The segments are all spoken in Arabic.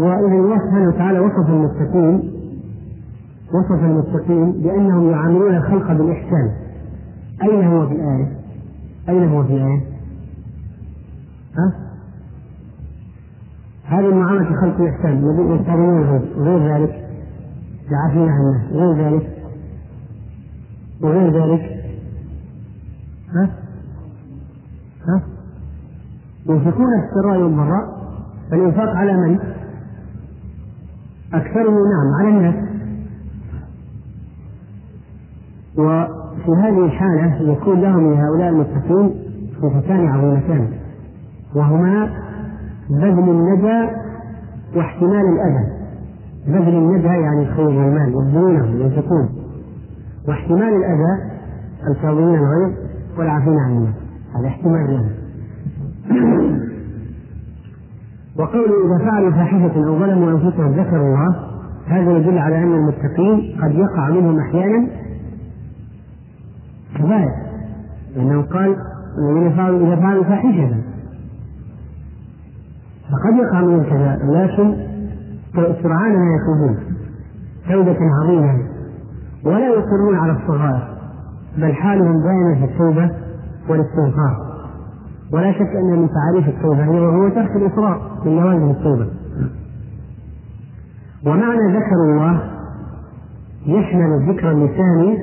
وإذا الله سبحانه وتعالى وصف المتقين وصف المتقين بأنهم يعاملون الخلق بالإحسان أين هو في الآية؟ أين هو في الآية؟ ها؟ هذه معاملة الخلق الإحسان يستعملون غير ذلك يعافينا عنه غير ذلك وغير ذلك ها؟ ها؟ ينفقون السراء والضراء فالإنفاق على من؟ أكثره نعم على الناس. وفي هذه الحالة يكون لهم لهؤلاء المتقين صفتان عظيمتان وهما بذل الندى واحتمال الأذى. بذل الندى يعني الخير والمال يبذلونه ينفقون واحتمال الأذى الكاظمين الغيظ والعافين عن الناس هذا احتمال له وقوله إذا فعلوا فاحشة أو ظلموا أنفسهم ذكروا الله هذا يدل على أن المتقين قد يقع منهم أحيانا كبائر لأنه قال الذين فعلوا إذا فعلوا فاحشة. فقد يقع منهم كبائر لكن سرعان ما يتوبون توبة عظيمة. ولا يصرون على الصغائر بل حالهم دائما في التوبة والاستغفار. ولا شك أن من تعاريف التوبة هو ترك الإصرار من لوازم التوبة ومعنى ذكر الله يشمل الذكر اللساني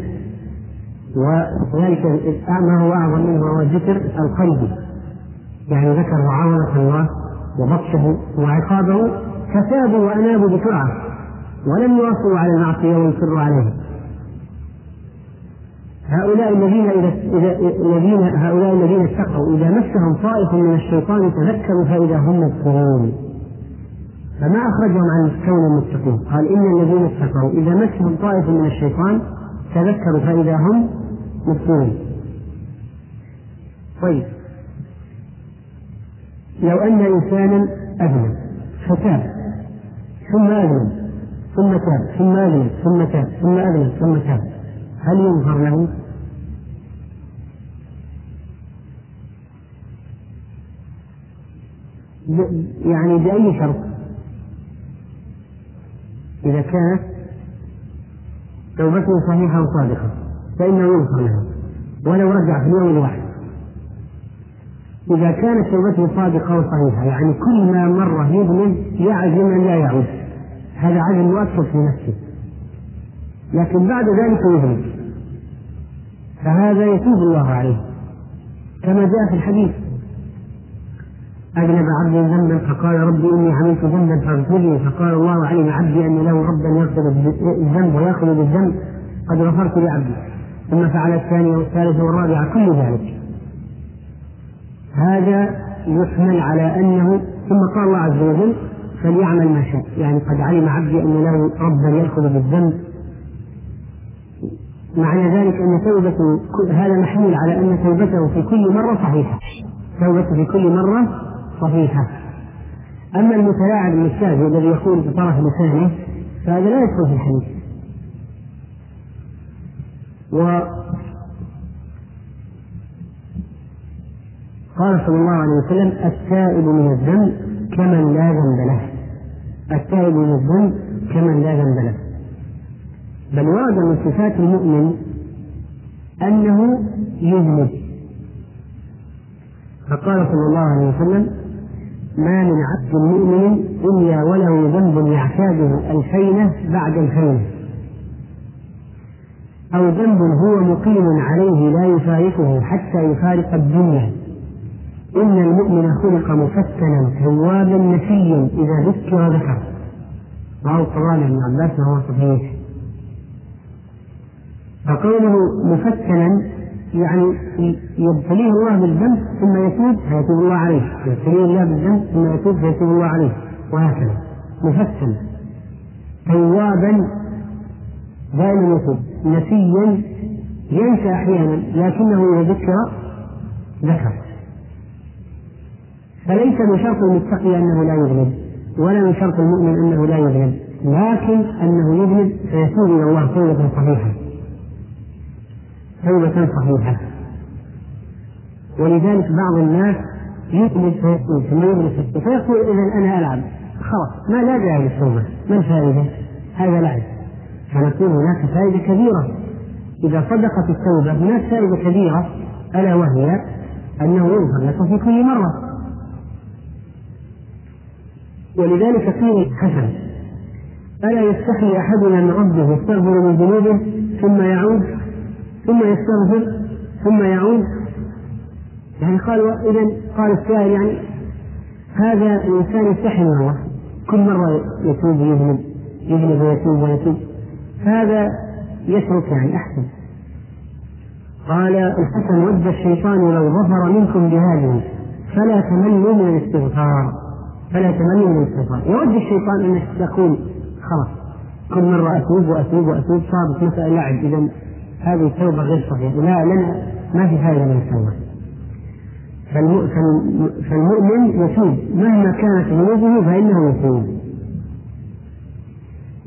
وذلك ما هو أعظم منه هو الذكر القلبي يعني ذكر معاونة الله وبطشه وعقابه فتابوا وأنابوا بسرعة ولم يواصلوا على المعصية ويصروا عليها. هؤلاء الذين إذا الذين هؤلاء الذين اتقوا إذا مسهم طائف من الشيطان تذكروا فإذا هم مذكورون. فما أخرجهم عن كون المتقين قال إن الذين اتقوا إذا مسهم طائف من الشيطان تذكروا فإذا هم مذكورون. طيب. لو أن إنسانا أذنب فتاب ثم أذنب ثم تاب ثم أذنب ثم تاب ثم أذنب ثم تاب. هل ينظر له؟ يعني بأي شرط؟ إذا كانت توبته صحيحة وصادقة فإنه يغفر له ولو رجع في اليوم الواحد إذا كانت توبته صادقة وصحيحة يعني كل ما مر يذنب يعزم أن لا يعود هذا عزم مؤثر في نفسه لكن بعد ذلك يذنب فهذا يتوب الله عليه. كما جاء في الحديث. أذنب عبد ذنبا فقال ربي إني عملت ذنبا فاغفر لي فقال الله علم عبدي أن له ربا يغفر الذنب ويأخذ بالذنب قد غفرت لعبدي. ثم فعل الثانية والثالثة والرابعة كل ذلك. هذا يحمل على أنه ثم قال الله عز وجل فليعمل ما شاء. يعني قد علم عبدي أن له ربا يأخذ بالذنب معنى ذلك أن توبته هذا محمول على أن توبته في كل مرة صحيحة. توبته في كل مرة صحيحة. أما المتلاعب المستهزئ الذي يقول بطرف لسانه فهذا لا يدخل في الحديث. و قال صلى الله عليه وسلم التائب من الذنب كمن لا ذنب له. التائب من الذنب كمن لا ذنب له. بل ورد من صفات المؤمن أنه يذنب فقال صلى الله عليه وسلم ما من عبد مؤمن إلا وله ذنب يعتاده الفينة بعد الفينة. أو ذنب هو مقيم عليه لا يفارقه حتى يفارق الدنيا. إن المؤمن خلق مفتنا توابا نسيا إذا ذكر ذكر. رواه الطبراني بن عباس وهو صحيح. فقوله مفتنا يعني يبتليه الله بالذنب ثم يتوب فيتوب الله عليه. يبتليه الله بالذنب ثم يتوب فيتوب الله عليه. وهكذا. مفتن توابا. دائما يتوب. نسيا. ينسى أحيانا. لكنه إذا ذكر ذكر. فليس من شرط المتقي أنه لا يذنب ولا من شرط المؤمن أنه لا يذنب لكن أنه يذنب فيتوب إلى الله توبة صحيحة. توبة صحيحة. ولذلك بعض الناس يذنب فيقول ثم يذنب فيقول إذا أنا ألعب. خلاص ما لا داعي للتوبة. ما الفائدة؟ هذا لعب. فنقول هناك فائدة كبيرة. إذا صدقت التوبة هناك فائدة كبيرة ألا وهي أنه يغفر لك في كل مرة. ولذلك قيل الحسن ألا يستحي أحدنا من ربه يستغفر من ذنوبه ثم يعود؟ ثم يستغفر ثم يعود. يعني قال إذا قال السائل يعني هذا الإنسان يستحي من الله. كل مرة يتوب ويذنب يذنب ويتوب ويتوب. هذا يترك يعني أحسن. قال الحسن ود الشيطان لو ظفر منكم بهذه فلا تمنوا من الاستغفار فلا تمنوا من الاستغفار. يود الشيطان إنك تقول خلاص كل مرة أتوب وأتوب وأتوب صارت مسألة لعب. إذا هذه التوبة غير صحيحة. لا لنا ما في فائدة من التوبة. فالمؤمن يتوب. مهما كانت ذنوبه فإنه يتوب.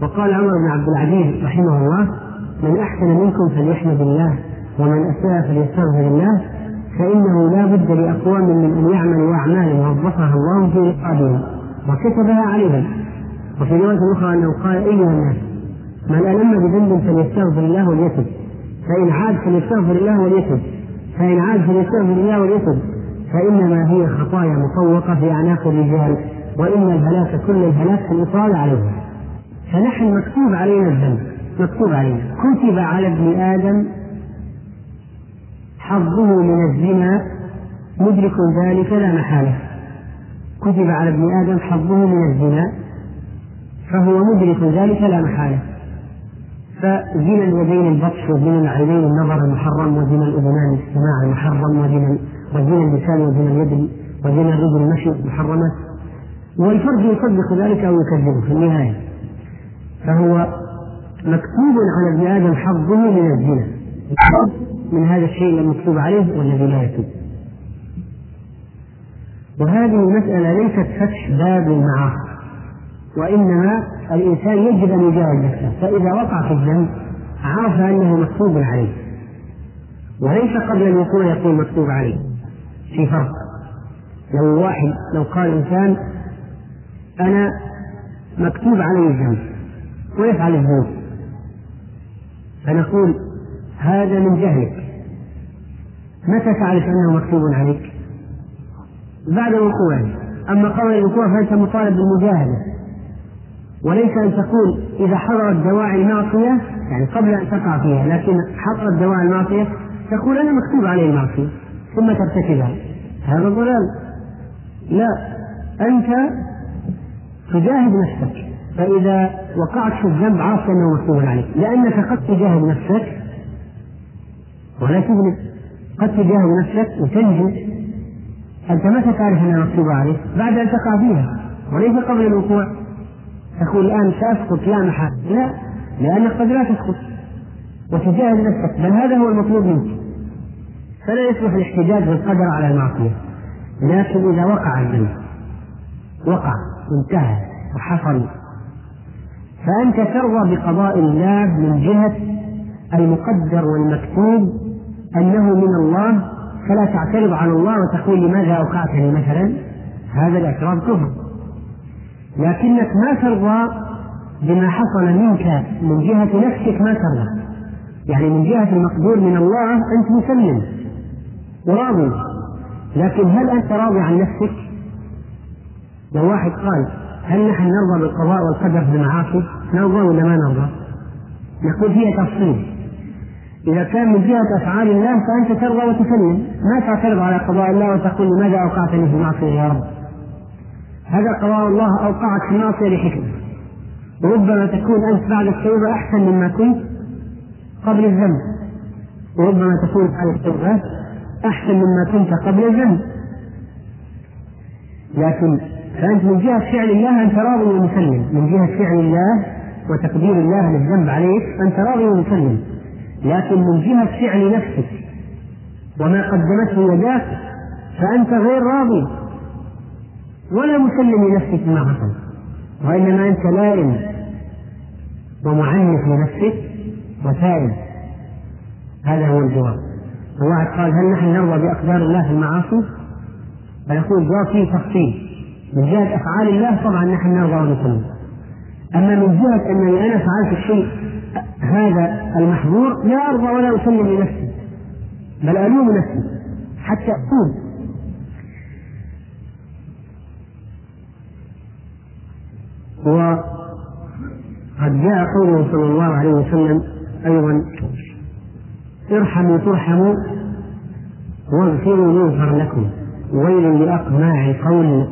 وقال عمر بن عبد العزيز رحمه الله من أحسن منكم فليحمد الله ومن أساء فليستغفر الله فإنه لا بد لأقوام من أن يعملوا أعمالا وظفها الله في رقابهم وكتبها عليهم. وفي رواية أخرى أنه قال أيها الناس من ألم بذنب فليستغفر الله وليتب فإن عاد فليستغفر الله وليتب فإن عاد فليستغفر الله وليتب فإنما هي خطايا مطوقة في أعناق الرجال وإن الهلاك كل الهلاك في الإصرار عليها. فنحن مكتوب علينا الذنب مكتوب علينا. كتب على ابن آدم حظه من الزنا. مدرك ذلك لا محالة. كتب على ابن آدم حظه من الزنا فهو مدرك ذلك لا محالة. فزنا اليدين البطش وزنا العينين النظر المحرم وزنا الأذنان الاستماع المحرم وزنا وزنا اللسان وزنا اليد وزنا الرجل المشي محرمات والفرد يصدق ذلك أو يكذبه في النهاية. فهو مكتوب على ابن آدم حظه من الزنا. من هذا الشيء المكتوب عليه والذي لا يتوب. وهذه المسألة ليست فتح باب المعاصي وإنما الإنسان يجب أن يجاهد نفسه فإذا وقع في الذنب عرف أنه مكتوب عليه وليس قبل الوقوع يقول مكتوب عليه في فرق. لو واحد لو قال إنسان أنا مكتوب علي الذنب ويفعل الذنوب فنقول هذا من جهلك. متى تعرف أنه مكتوب عليك؟ بعد وقوعه أما قبل الوقوع فأنت مطالب بالمجاهدة. وليس أن تقول إذا حضرت دواعي المعصية يعني قبل أن تقع فيها لكن حضرت دواعي المعصية تقول أنا مكتوب علي المعصية ثم ترتكبها. هذا ضلال لا أنت تجاهد نفسك. فإذا وقعت في الذنب عرفت أنه مكتوب عليك. لأنك قد تجاهد نفسك ولا تذنب قد تجاهد نفسك وتنجو أنت متى تعرف أنها مكتوبة عليك؟ بعد أن تقع فيها. وليس قبل الوقوع. تقول الآن سأسقط لا محالة لا لأنك قد لا تسقط. وتجاهد نفسك. بل هذا هو المطلوب منك. فلا يصلح الاحتجاج بالقدر على المعصية. لكن إذا وقع الذنب وقع انتهى وحصل فأنت ترضى بقضاء الله من جهة المقدر والمكتوب أنه من الله فلا تعترض على الله وتقول لماذا أوقعتني مثلا. هذا الاعتراض كفر. لكنك ما ترضى بما حصل منك من جهة نفسك ما ترضى يعني من جهة المقدور من الله أنت مسلم وراضي لكن هل أنت راضي عن نفسك؟ لو واحد قال هل نحن نرضى بالقضاء والقدر في المعاصي؟ نرضى ولا ما نرضى؟ نقول فيها تفصيل إذا كان من جهة أفعال الله فأنت ترضى وتسلم ما تعترض على قضاء الله وتقول لماذا أوقعتني في المعصية يا رب هذا قضاء الله أوقعك في المعصية لحكمة. وربما تكون أنت بعد التوبة أحسن مما كنت قبل الذنب. وربما تكون بعد التوبة أحسن مما كنت قبل الذنب. لكن فأنت من جهة فعل الله أنت راضي ومسلم. من جهة فعل الله وتقدير الله للذنب عليك أنت راضي ومسلم. لكن من جهة فعل نفسك وما قدمته يداك فأنت غير راضي ولا مسلم لنفسك حصل وإنما أنت لائم ومعنف لنفسك وتائب هذا هو الجواب. الواحد قال هل نحن نرضى بأقدار الله في المعاصي؟ فيقول جواب فيه تفصيل. من جهة أفعال الله طبعا نحن نرضى ونسلم أما من جهة أنني أنا فعلت الشيء هذا المحظور لا أرضى ولا أسلم لنفسي بل ألوم نفسي حتى أقول وقد جاء قوله صلى الله عليه وسلم أيضا ارحموا ترحموا واغفروا يغفر لكم. ويل لأقماع قول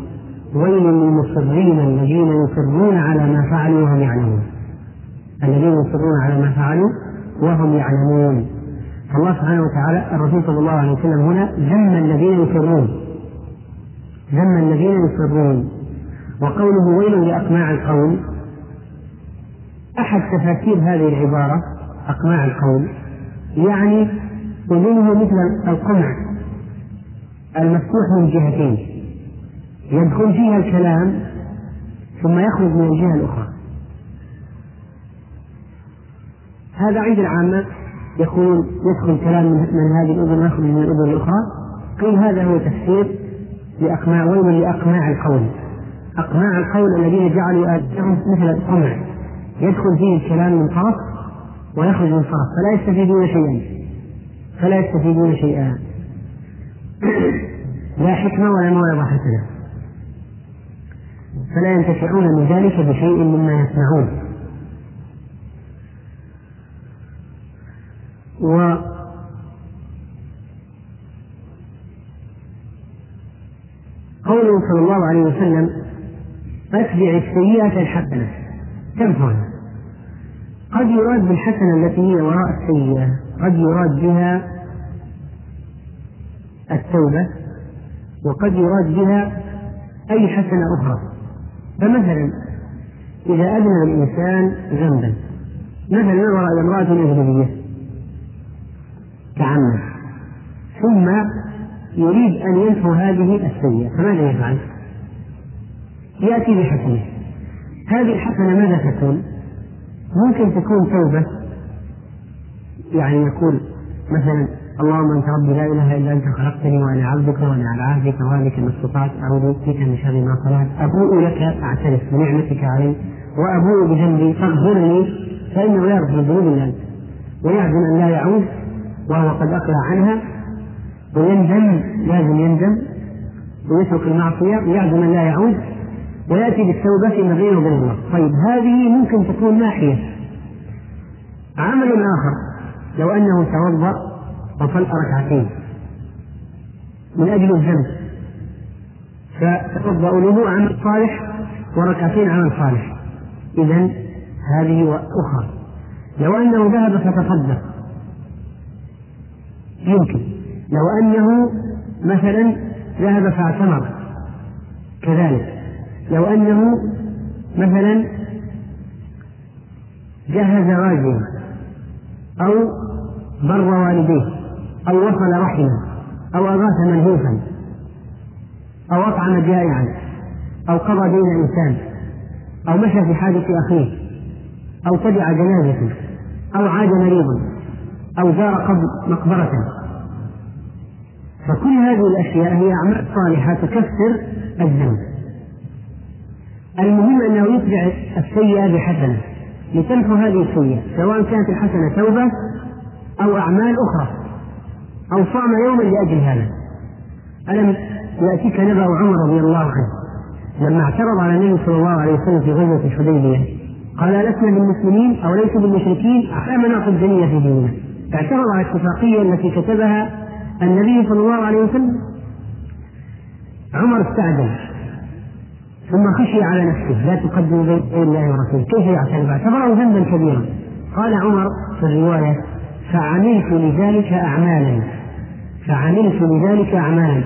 ويل للمصرين الذين يصرون على ما فعلوا وهم يعلمون. الذين يصرون على ما فعلوا وهم يعلمون. فالله سبحانه وتعالى الرسول صلى الله عليه وسلم هنا ذم الذين يصرون. ذم الذين يصرون. وقوله ويل لأقماع القول أحد تفاسير هذه العبارة أقماع القول يعني أذنه مثل القمع المفتوح من جهتين. يدخل فيها الكلام ثم يخرج من الجهة الأخرى. هذا عند العامة يقول يدخل كلام من هذه الأذن ويخرج من الأذن الأخرى. قيل هذا هو تفسير لأقماع ويل لأقماع القول أقماع القول الذين جعلوا آلهتهم مثل القمع. يدخل فيه الكلام من طرف ويخرج من طرف فلا يستفيدون شيئا. فلا يستفيدون شيئا. لا حكمة ولا موعظة حسنة. فلا ينتفعون من ذلك بشيء مما يسمعون و قوله صلى الله عليه وسلم أتبع السيئة الحسنة. تمحها قد يراد بالحسنة التي هي وراء السيئة. قد يراد بها التوبة وقد يراد بها أي حسنة أخرى. فمثلا إذا أذنب الإنسان ذنبا مثلا نظر إلى امرأة أجنبية تعمد ثم يريد أن ينفو هذه السيئة فماذا يفعل؟ يأتي بحسنة هذه الحسنة ماذا تكون؟ ممكن تكون توبة. يعني يقول مثلا اللهم أنت ربي لا إله إلا أنت خلقتني وأنا عبدك وأنا على عهدك وهذك ما استطعت أعوذ بك من شر ما صنعت. أبوء لك أعترف بنعمتك علي وأبوء بذنبي فاغفرني فإنه لا يغفر الذنوب إلا أنت. ويعزم أن لا يعود وهو قد أقلع عنها. ويندم لازم يندم. ويترك المعصية ويعزم أن لا يعود. ويأتي بالتوبة فيما وبين الله طيب هذه ممكن تكون ناحية. عمل آخر. لو أنه توضأ وصلى ركعتين. من أجل الذنب. فتوضأ له عمل صالح وركعتين عمل صالح. إذا هذه أخرى لو أنه ذهب فتصدق يمكن. لو أنه مثلا ذهب فاعتمر. كذلك. لو أنه مثلا جهز غازيا أو بر والديه أو وصل رحمه أو أغاث منهوفا أو أطعم جائعا أو قضى دين إنسان أو مشى في حادث أخيه أو تبع جنازة أو عاد مريضا أو زار قبر مقبرة. فكل هذه الأشياء هي أعمال صالحة تكفر الذنب. المهم أنه يتبع السيئة بحسنة لتمحو هذه السيئة سواء كانت الحسنة توبة أو أعمال أخرى أو صام يوما لأجل هذا. ألم يأتيك نبأ عمر رضي الله عنه لما اعترض على النبي صلى الله عليه وسلم في غزوة الحديبية. قال لسنا بالمسلمين أو ليسوا بالمشركين؟ على مناط الجنية في ديننا. اعترض على الاتفاقية التي كتبها النبي صلى الله عليه وسلم. عمر استعجل. ثم خشي على نفسه لا تقدم بين الله ورسوله. كيف يعترف اعتبره ذنبا كبيرا. قال عمر في الرواية فعملت لذلك أعمالا. فعملت لذلك أعمالا.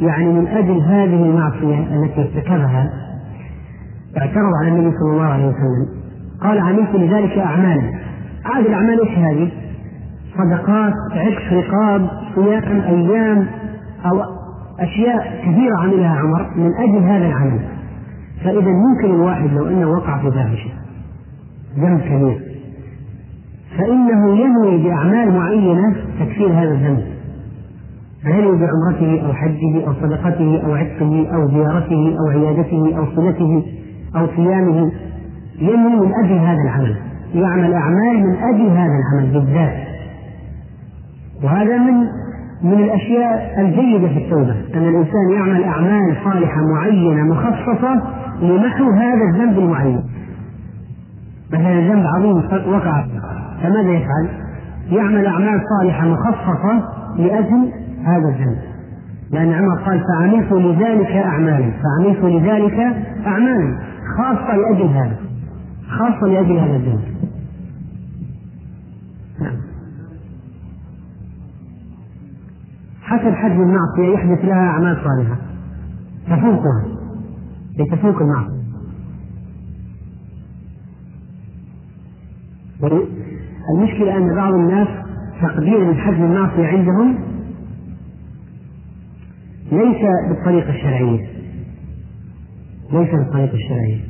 يعني من أجل هذه المعصية التي ارتكبها اعترض على النبي صلى الله عليه وسلم. قال عملت لذلك أعمالا. هذه الأعمال إيش هذه؟ صدقات عشق رقاب صيام أيام أو أشياء كثيرة عملها عمر من أجل هذا العمل. فإذا ممكن الواحد لو أنه وقع في فاحشة ذنب كبير فإنه ينوي بأعمال معينة تكفير هذا الذنب فينوي بعمرته أو حجه أو صدقته أو عتقه أو زيارته أو عيادته أو صلته أو صيامه ينوي من أجل هذا العمل يعمل أعمال من أجل هذا العمل بالذات. وهذا من من الأشياء الجيدة في التوبة أن الإنسان يعمل أعمال صالحة معينة مخصصة لمحو هذا الذنب المعين. مثلا ذنب عظيم وقع. فماذا يفعل؟ يعمل أعمال صالحة مخصصة لأجل هذا الذنب. لأن عمر قال فعملت لذلك أعمالا فعملت لذلك أعمالا خاصة لأجل هذا. خاصة لأجل هذا الذنب. نعم. حسب حجم المعصية يحدث لها أعمال صالحة. تفوقها. لتفوق المعصية المشكلة أن بعض الناس تقدير حجم المعصية عندهم ليس بالطريقة الشرعية. ليس بالطريقة الشرعية.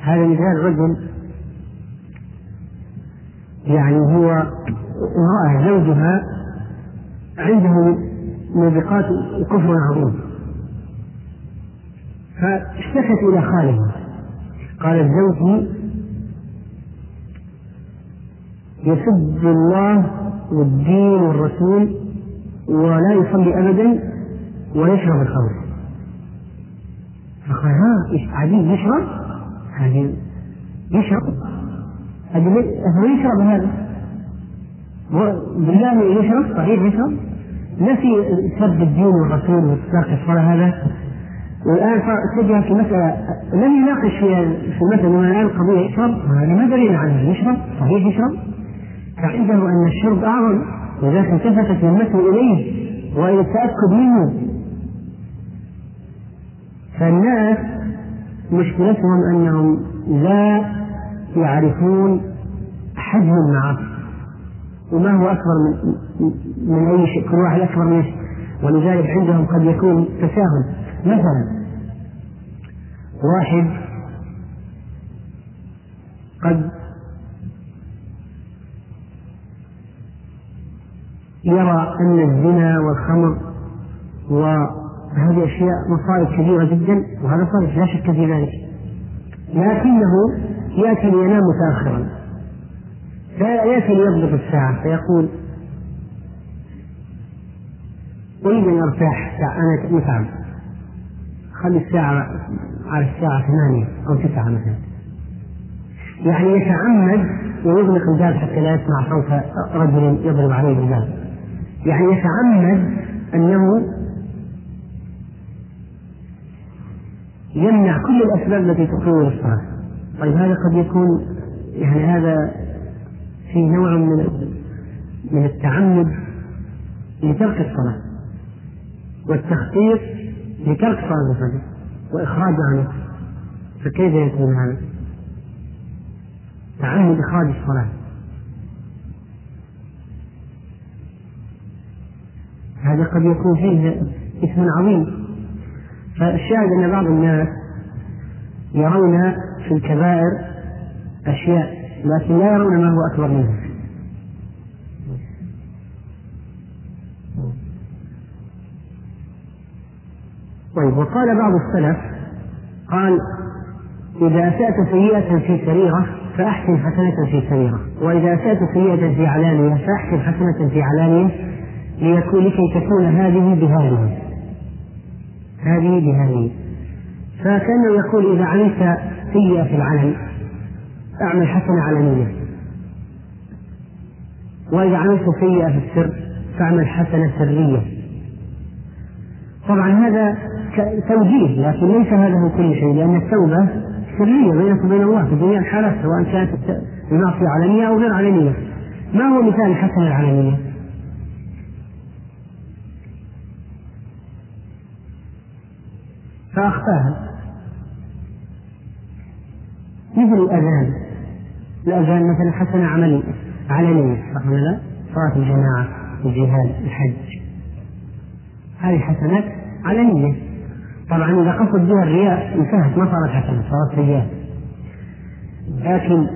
هذا مثال رجل يعني هو امرأة زوجها عنده موبقات كفر عظيم فاشتكت إلى خالها. قالت زوجي يسب الله والدين والرسول ولا يصلي أبدا ويشرب الخمر. فقال ها عجيب يشرب؟ هذه يشرب. هو يشرب هذا. بالله يشرب صحيح يشرب. نفي سب الدين والرسول وترك الصلاة هذا. والآن اتجه في مسألة لم يناقش في في من الآن القضية يشرب؟ هذا ما دليل عنه يشرب صحيح يشرب. فعنده أن الشرب أعظم ولذلك التفتت همته إليه وإلى التأكد منه. فالناس مشكلتهم أنهم لا يعرفون حجم المعاصي. وما هو أكبر من من أي شيء كل واحد أكبر من ولذلك عندهم قد يكون تساهل. مثلا واحد قد يرى أن الزنا والخمر وهذه أشياء مصائب كبيرة جدا وهذا صالح لا شك في ذلك. لكنه يأتي لينام متأخرا. فيأتي ليضبط الساعة. فيقول أريد أن أرتاح أنا متعب خلي الساعة على الساعة ثمانية أو تسعة مثلا. يعني يتعمد ويغلق الباب حتى لا يسمع صوت رجل يضرب عليه الباب يعني يتعمد أنه يمنع كل الأسباب التي تقوم الصلاة. طيب هذا قد يكون يعني هذا فيه نوع من من التعمد لترك الصلاة والتخطيط لترك صلاة الفجر وإخراج عنه فكيف يكون هذا؟ تعمد إخراج الصلاة. هذا قد يكون فيه اسم عظيم. فالشاهد أن بعض الناس يرون في الكبائر أشياء لكن لا يرون ما هو أكبر منها طيب وقال بعض السلف قال إذا أسأت سيئة في سريرة فأحسن حسنة في سريرة وإذا أسأت سيئة في علانية فأحسن حسنة في علانية ليكون لكي تكون هذه بهذه. هذه بهذه. فكأنه يقول إذا عملت سيئة في العلن أعمل حسنة علنية وإذا عملت سيئة في السر فأعمل حسنة سرية. طبعا هذا توجيه لكن ليس هذا هو كل شيء لأن التوبة سرية بينك وبين الله في جميع الحالات سواء كانت المعصية علنية أو غير علنية ما هو مثال الحسنة العلنية؟ فأخفاها مثل الأذان. الأذان مثلا حسنة عملية علنية صح ولا لا؟ صلاة الجماعة الجهاد الحج. هذه حسنات علنية طبعا إذا قصد بها الرياء انتهت ما صارت حسنة صارت سيئة. لكن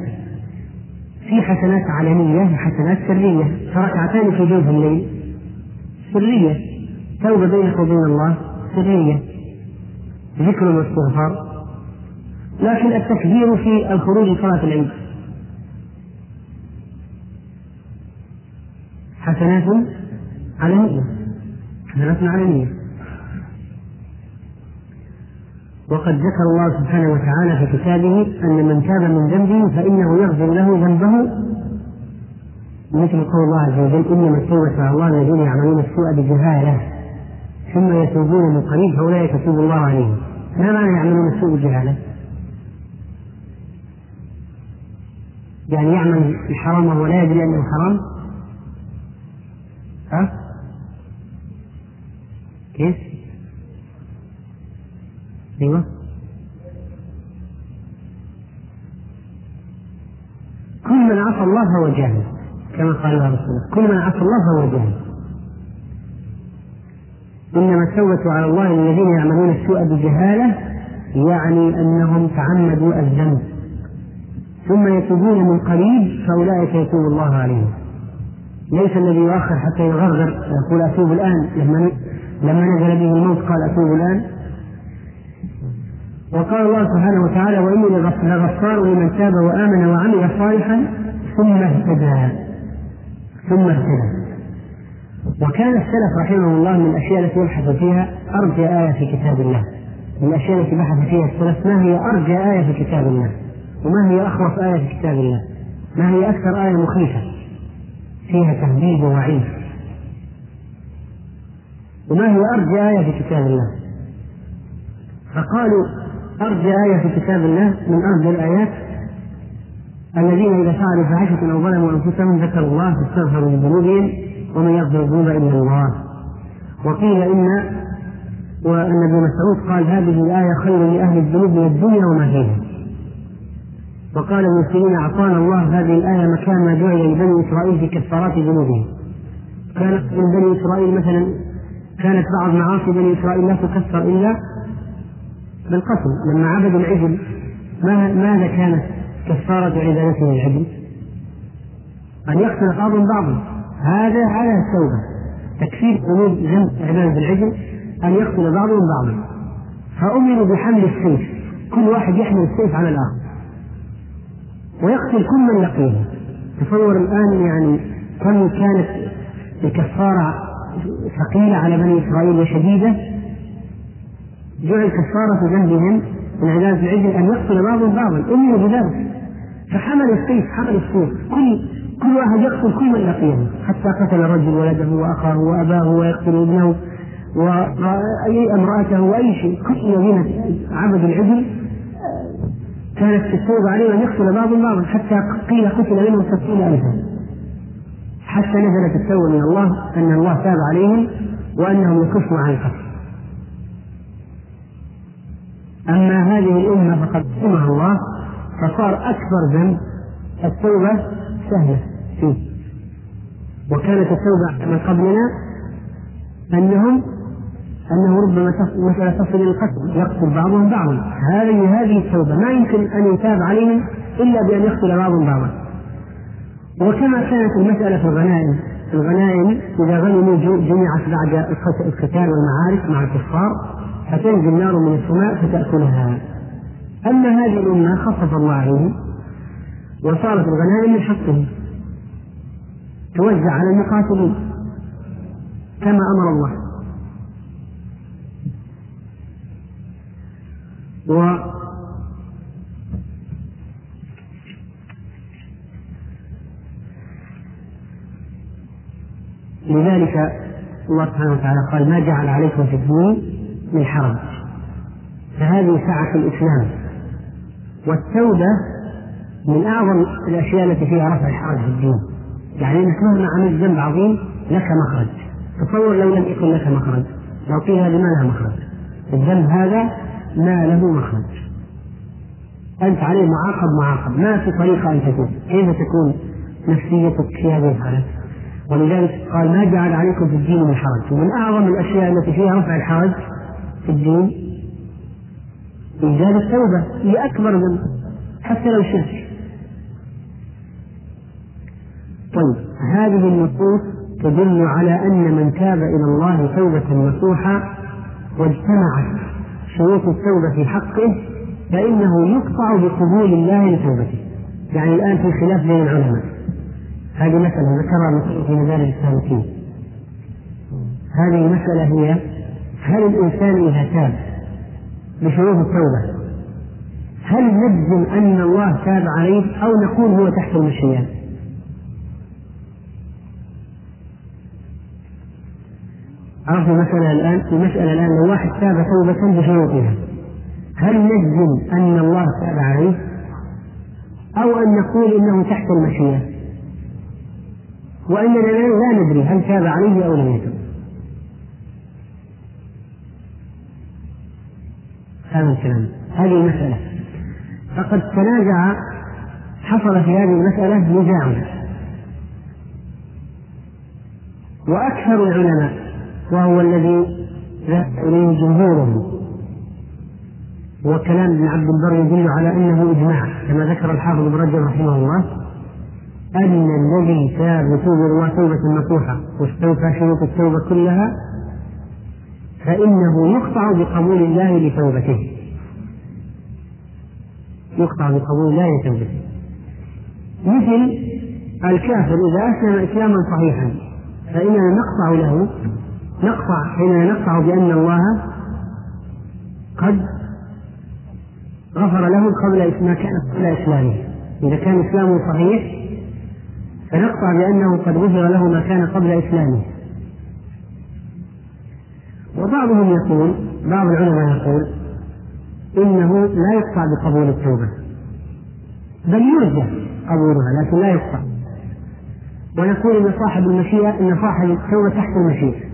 في حسنات علنية وحسنات سرية. فركعتان في جوف الليل سرية. توبة بينك وبين الله سرية. ذكر واستغفار. لكن التكبير في الخروج لصلاة العيد. حسنات علنية حسنات علنية وقد ذكر الله سبحانه وتعالى في كتابه أن من تاب من ذنبه فإنه يغفر له ذنبه. مثل قول الله عز وجل إنما التوبة على الله الذين يعملون السوء بجهالة. ثم يتوبون من قريب فأولئك يتوب الله عليهم. ما معنى يعملون السوء بجهالة؟ يعني يعمل الحرام وهو لا يدري أنه حرام. ها؟ كيف؟ أيوه. كل من عصى الله فهو جاهل كما قال الله رسوله كل من عصى الله فهو جاهل إنما التوبة على الله الذين يعملون السوء بجهالة يعني أنهم تعمدوا الذنب. ثم يتوبون من قريب فأولئك يتوب الله عليهم. ليس الذي يؤخر حتى يغرغر يقول أتوب الآن لما لما نزل به الموت قال أتوب الآن. وقال الله سبحانه وتعالى وإني لغفار لمن تاب وآمن وعمل صالحا ثم اهتدى. ثم اهتدى. وكان السلف رحمه الله من الأشياء التي يبحث فيها أرجى آية في كتاب الله. من الأشياء التي بحث فيها السلف ما هي أرجى آية في كتاب الله؟ وما هي أخوف آية في كتاب الله؟ ما هي أكثر آية مخيفة؟ فيها تهديد ووعيد وما هي أرجى آية في كتاب الله؟ فقالوا أرجى آية في كتاب الله من أرجى الآيات. الذين إذا فعلوا فاحشة أو ظلموا أنفسهم ذكروا الله فاستغفروا لذنوبهم ومن يغفر الذنوب إلا الله. وقيل إن وأن ابن مسعود قال هذه الآية خير لأهل الذنوب من الدنيا وما فيها. وقال ابن سيرين أعطانا الله هذه الآية مكان ما جعل لبني إسرائيل في كفارات ذنوبهم. كانت من بني إسرائيل مثلا كانت بعض معاصي بني إسرائيل لا تكفر إلا بالقتل لما عبدوا العجل ماذا كانت كفارة عبادتهم العجل؟ أن يقتل بعضهم بعضا. هذا على التوبة. تكفير ذنوب ذنب عبادة العجل أن يقتل بعضهم بعضا. فأمروا بحمل السيف. كل واحد يحمل السيف على الآخر. ويقتل كل من لقيه تصور الآن يعني كم كانت الكفارة ثقيلة على بني إسرائيل وشديدة. جعل كفارة ذنبهم من عبادة العجل أن يقتل بعضهم بعضا أمروا بذلك فحمل السيف حمل السيف. كل كل واحد يقتل كل من لقيه حتى قتل الرجل ولده وأخاه وأباه ويقتل ابنه وأي امرأته وأي شيء. كل الذين عبدوا العجل كانت التوبة عليهم أن يقتل بعضهم بعضا حتى قيل قتل منهم ستون ألفا. حتى نزلت التوبة من الله أن الله تاب عليهم وأنهم يكفوا عن القتل. أما هذه الأمة فقد سمها الله فصار أكبر ذنب التوبة سهلة فيه. وكانت التوبة من قبلنا أنهم أنه ربما مسألة تصل إلى القتل يقتل بعضهم بعضا. هذه هذه التوبة ما يمكن أن يتاب عليهم إلا بأن يقتل بعضهم بعضا. وكما كانت المسألة في الغنائم الغنائم إذا غنموا جمعت بعد القتال والمعارك مع الكفار فتنزل نار من السماء فتأكلها. أما هذه الأمة خفف الله عليهم وصارت الغنائم من حقهم. توزع على المقاتلين كما أمر الله. و لذلك الله سبحانه وتعالى قال ما جعل عليكم في الدين من حرج. فهذه سعة الإسلام والتوبة من أعظم الأشياء التي فيها رفع الحرج في الدين. يعني أنك مهما عملت ذنب عظيم لك مخرج. تصور لو لم يكن لك مخرج. لو قيل هذه ما لها مخرج؟ الذنب هذا ما له مخرج. أنت عليه معاقب معاقب. ما في طريقة أن تكون. كيف تكون نفسيتك في هذه الحالة؟ ولذلك قال ما جعل عليكم في الدين من حرج ومن أعظم الأشياء التي فيها رفع الحرج في الدين إيجاد التوبة. هي أكبر ذنب حتى لو شرك. طيب هذه النصوص تدل على أن من تاب إلى الله توبة نصوحا واجتمعت شروط التوبة في حقه فإنه يقطع بقبول الله لتوبته. يعني الآن في خلاف بين العلماء. هذه مسألة ذكرها في مدارس السالكين هذه المسألة هي هل الإنسان إذا تاب بشروط التوبة هل نجزم أن الله تاب عليه أو نقول هو تحت المشيئة؟ عرفنا المسألة الآن؟ المسألة الآن لو واحد تاب توبة بشروطها هل نجزم أن الله تاب عليه؟ أو أن نقول إنه تحت المشيئة؟ وأننا لا ندري هل تاب عليه أو لم يتب. هذا الكلام هذه المسألة. فقد تنازع حصل في هذه المسألة نزاع. وأكثر العلماء وهو الذي ذهب إليه جمهورهم وكلام ابن عبد البر يدل على أنه إجماع كما ذكر الحافظ ابن رجب رحمه الله أن الذي تاب الله توبة نصوحه واستوفى شروط التوبة كلها فإنه يقطع بقبول الله لتوبته. يقطع بقبول الله لتوبته. مثل الكافر إذا أسلم إسلاما صحيحا فإننا نقطع له نقطع حينما نقطع بأن الله قد غفر له قبل ما كان قبل إسلامه. إذا كان إسلامه صحيح فنقطع بأنه قد غفر له ما كان قبل إسلامه. وبعضهم يقول بعض العلماء يقول إنه لا يقطع بقبول التوبة. بل يرجى قبولها لكن لا يقطع. ونقول إن صاحب المشيئة إن صاحب التوبة تحت المشيئة.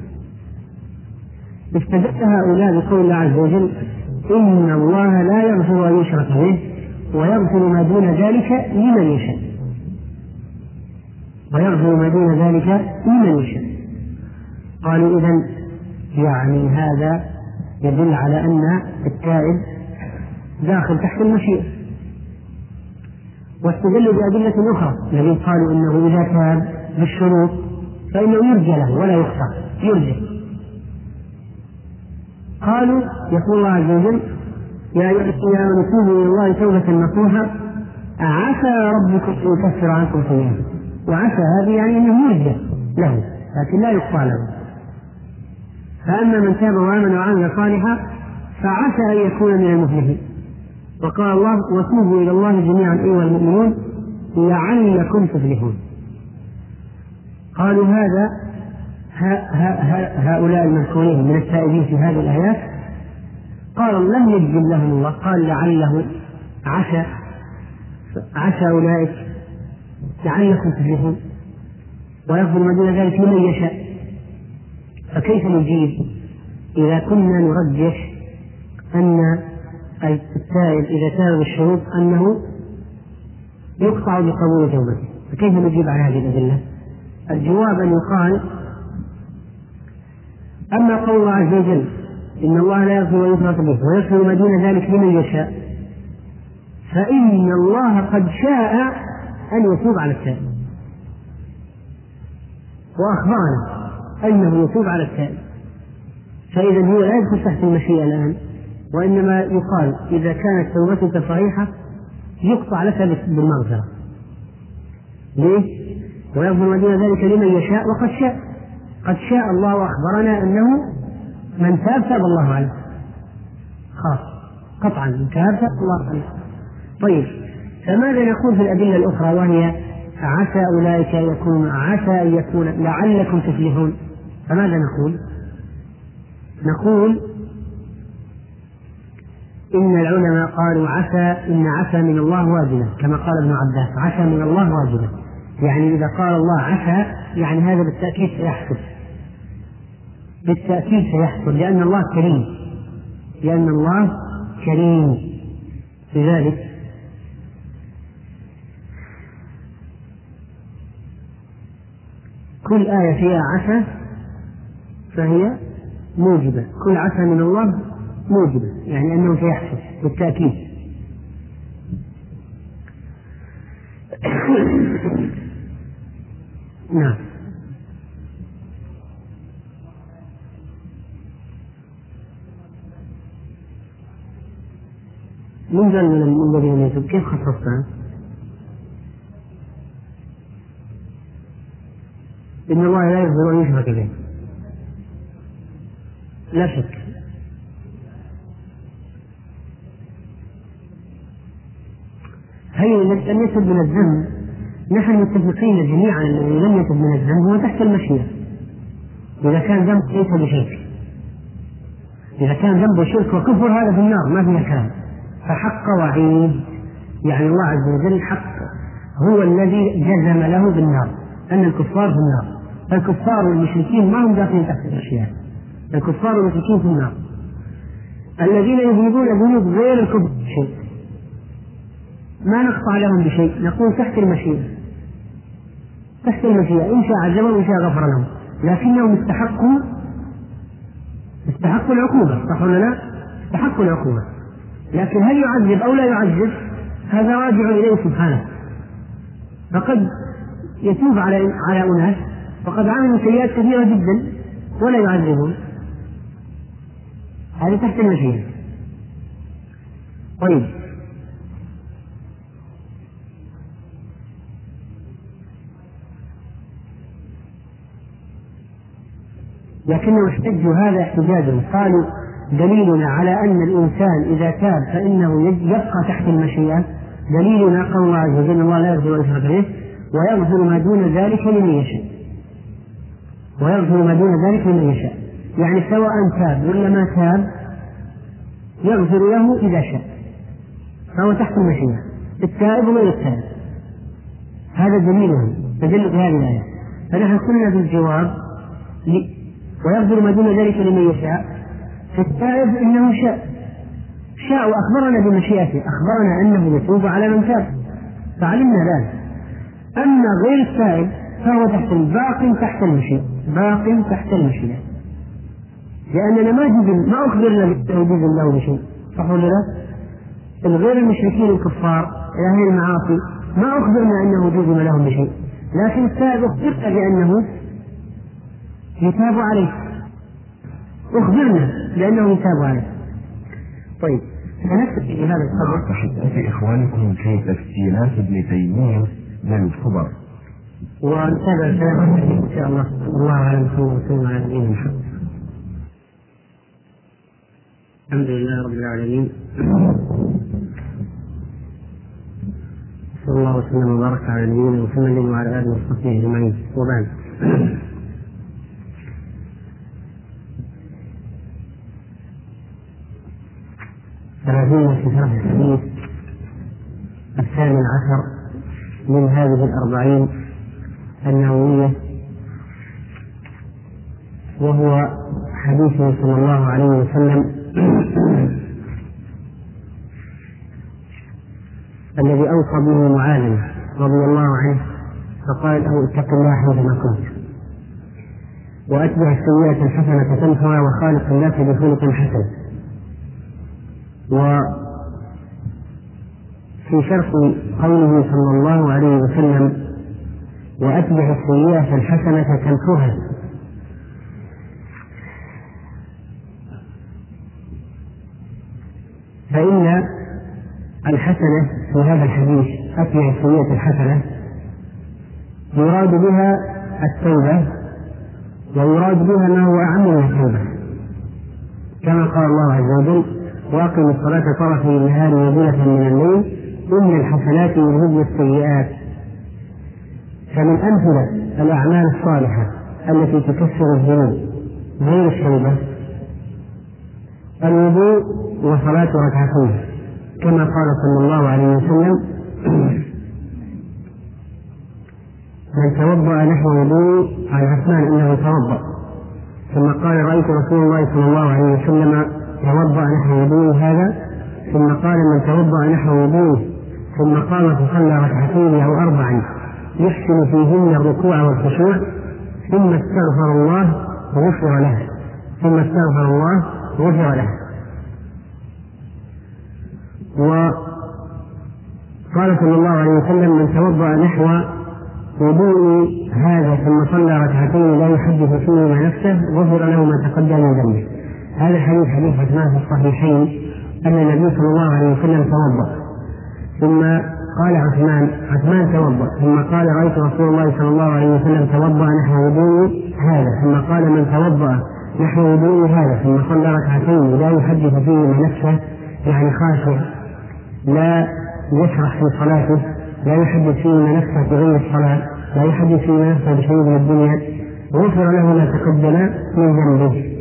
استدل هؤلاء بقول الله عز وجل إن الله لا يغفر أن يشرك به ويغفر ما دون ذلك لمن يشاء. ويغفر ما دون ذلك لمن يشاء. قالوا إذا يعني هذا يدل على أن التائب داخل تحت المشيئة. واستدلوا بأدلة أخرى. الذين قالوا إنه إذا تاب بالشروط فإنه يرجى له ولا يخطأ يرجى. قالوا يقول الله عز وجل يا الذين آمنوا توبوا إلى الله توبة نصوحا عسى ربكم أن يكفر عنكم سيئاتكم وعسى هذه يعني أنه يرجى له لكن لا يقطع له. فأما من تاب وآمن وعمل صالحا فعسى أن يكون من المفلحين. وقال الله وتوبوا إلى الله جميعا أيها المؤمنون لعلكم تفلحون. قالوا هذا هؤلاء المذكورين من التائبين في هذه الآيات قال لم يجزم لهم الله قال لعله عسى عسى أولئك لعلكم تفلحون. ويغفر ما دون ذلك لمن يشاء. فكيف نجيب؟ إذا كنا نرجح أن التائب إذا تاب بالشروط أنه يقطع بقبول توبته. فكيف نجيب على هذه الأدلة؟ الجواب أن يقال أما قول الله عز وجل إن الله لا يغفر ويفرط به ويغفر ما دون ذلك لمن يشاء فإن الله قد شاء أن يتوب على التائب وأخبرنا أنه يتوب على التائب فإذا هو لا يدخل تحت المشيئة الآن وإنما يقال إذا كانت توبتك صحيحة يقطع لك بالمغفرة. ليه؟ ويغفر ما دون ذلك لمن يشاء وقد شاء. قد شاء الله وأخبرنا أنه من تاب تاب الله عليه. خاص قطعا. من تاب تاب الله عليه. طيب. فماذا نقول في الأدلة الأخرى وهي عسى أولئك أن يكونوا عسى أن يكون لعلكم تفلحون. فماذا نقول؟ نقول إن العلماء قالوا عسى إن عسى من الله واجبة كما قال ابن عباس. عسى من الله واجبة يعني إذا قال الله عسى يعني هذا بالتأكيد سيحدث بالتأكيد سيحصل لأن الله كريم. لأن الله كريم. لذلك كل آية فيها عسى فهي موجبة. كل عسى من الله موجبة يعني أنه سيحصل بالتأكيد. نعم. من قال من الذين يتوب كيف خصصتها؟ إن الله لا يغفر أن يشرك به. لا شك. هي أن يتب من الذنب. نحن متفقين جميعا أنه لم يتب من الذنب هو تحت المشيئة. إذا كان ذنب ليس بشرك. إذا كان ذنبه شرك وكفر هذا في النار ما فيها كلام. فحق وعيد. يعني الله عز وجل حق. هو الذي جزم له بالنار. أن الكفار في النار. الكفار والمشركين ما هم داخلين تحت الأشياء. الكفار والمشركين في النار. الذين يذنبون ذنوب غير الكفر شيء ما نقطع لهم بشيء. نقول تحت المشيئة. تحت المشيئة. إن شاء عذبهم وإن شاء غفر لهم. لكنهم استحقوا استحقوا العقوبة. صح ولا لا؟ استحقوا العقوبة. لكن هل يعذب أو لا يعذب؟ هذا راجع إليه سبحانه. فقد يتوب على على أناس وقد عملوا سيئات كثيرة جدا ولا يعذبون هذه تحت المشيئة. طيب. لكنه احتجوا هذا احتجاج قالوا دليلنا على أن الإنسان إذا تاب فإنه يبقى تحت المشيئة. دليلنا قول عز وجل الله لا يغفر أن يشرك به ويغفر ما دون ذلك لمن يشاء ويغفر ما دون ذلك لمن يشاء يعني سواء تاب ولا ما تاب يغفر له إذا شاء. فهو تحت المشيئة. التائب وغير التائب. هذا دليله تدل في هذه الآية. فنحن قلنا في الجواب ويغفر ما دون ذلك لمن يشاء فالتائب إنه شاء. شاء وأخبرنا بمشيئته. أخبرنا أنه يتوب على من تاب. فعلمنا ذلك. أما غير التائب فهو تحت باق تحت المشيئة. باق تحت المشيئة. لأننا ما جزم ما أخبرنا بأنه جزم له بشيء. صح ولا لا؟ الغير المشركين الكفار أهل المعاصي ما أخبرنا أنه جزم لهم بشيء. لكن التائب اخبرنا بأنه يتاب عليه. أخبرنا بأنه يتاب عليه طيب فنكتفي بهذا القدر تحدث إخوانكم في تفسيرات ابن تيمية للخبر ونتابع الكلام إن شاء الله. الله أعلم صلى الله وسلم على نبينا محمد الحمد لله رب العالمين. صلى الله وسلم وبارك على نبينا محمد وعلى آله وصحبه أجمعين. وبعد. ثلاثين في شرح الحديث الثامن عشر من هذه الأربعين النووية وهو حديثه صلى الله عليه وسلم الذي أوصى به معاذ رضي الله عنه فقال له اتق الله حيثما كنت. وأتبع السيئة الحسنة تمحها وخالق الناس بخلق حسن. وفي شرح قوله صلى الله عليه وسلم وأتبع السيئة الحسنة تمحها فإن الحسنة في هذا الحديث أتبع السيئة الحسنة يراد بها التوبة ويراد بها ما هو أعم من التوبة. كما قال الله عز وجل وأقم الصلاة طرفي النهار وزلفا من الليل إن الحسنات يذهبن السيئات. فمن أمثلة الأعمال الصالحة التي تكسر الذنوب غير التوبة الوضوء وصلاة ركعتين كما قال صلى الله عليه وسلم من توضأ نحو وضوء عن عثمان أنه توضأ. ثم قال رأيت رسول الله صلى الله عليه وسلم توضأ نحو وضوء هذا ثم قال من توضأ نحو وضوءه ثم قام فصلى ركعتين أو أربعا يحسن فيهن الركوع والخشوع ثم استغفر الله غفر له ثم استغفر الله غفر له. وقال صلى الله عليه وسلم من توضأ نحو وضوء هذا ثم صلى ركعتين لا يحدث فيهما نفسه غفر له ما تقدم من ذنبه. هذا الحديث حديث عثمان في الصحيحين أن النبي صلى الله عليه وسلم توضأ. ثم قال عثمان عثمان توضأ. ثم قال رأيت رسول الله صلى الله عليه وسلم توضأ نحو وضوء هذا. ثم قال من توضأ نحو وضوء هذا. ثم صلى ركعتين لا يحدث فيهما نفسه يعني خاشع لا يشرح في صلاته لا يحدث فيهما نفسه بغير الصلاة لا يحدث فيهما نفسه بشيء من الدنيا. غفر له ما تقدم من ذنبه.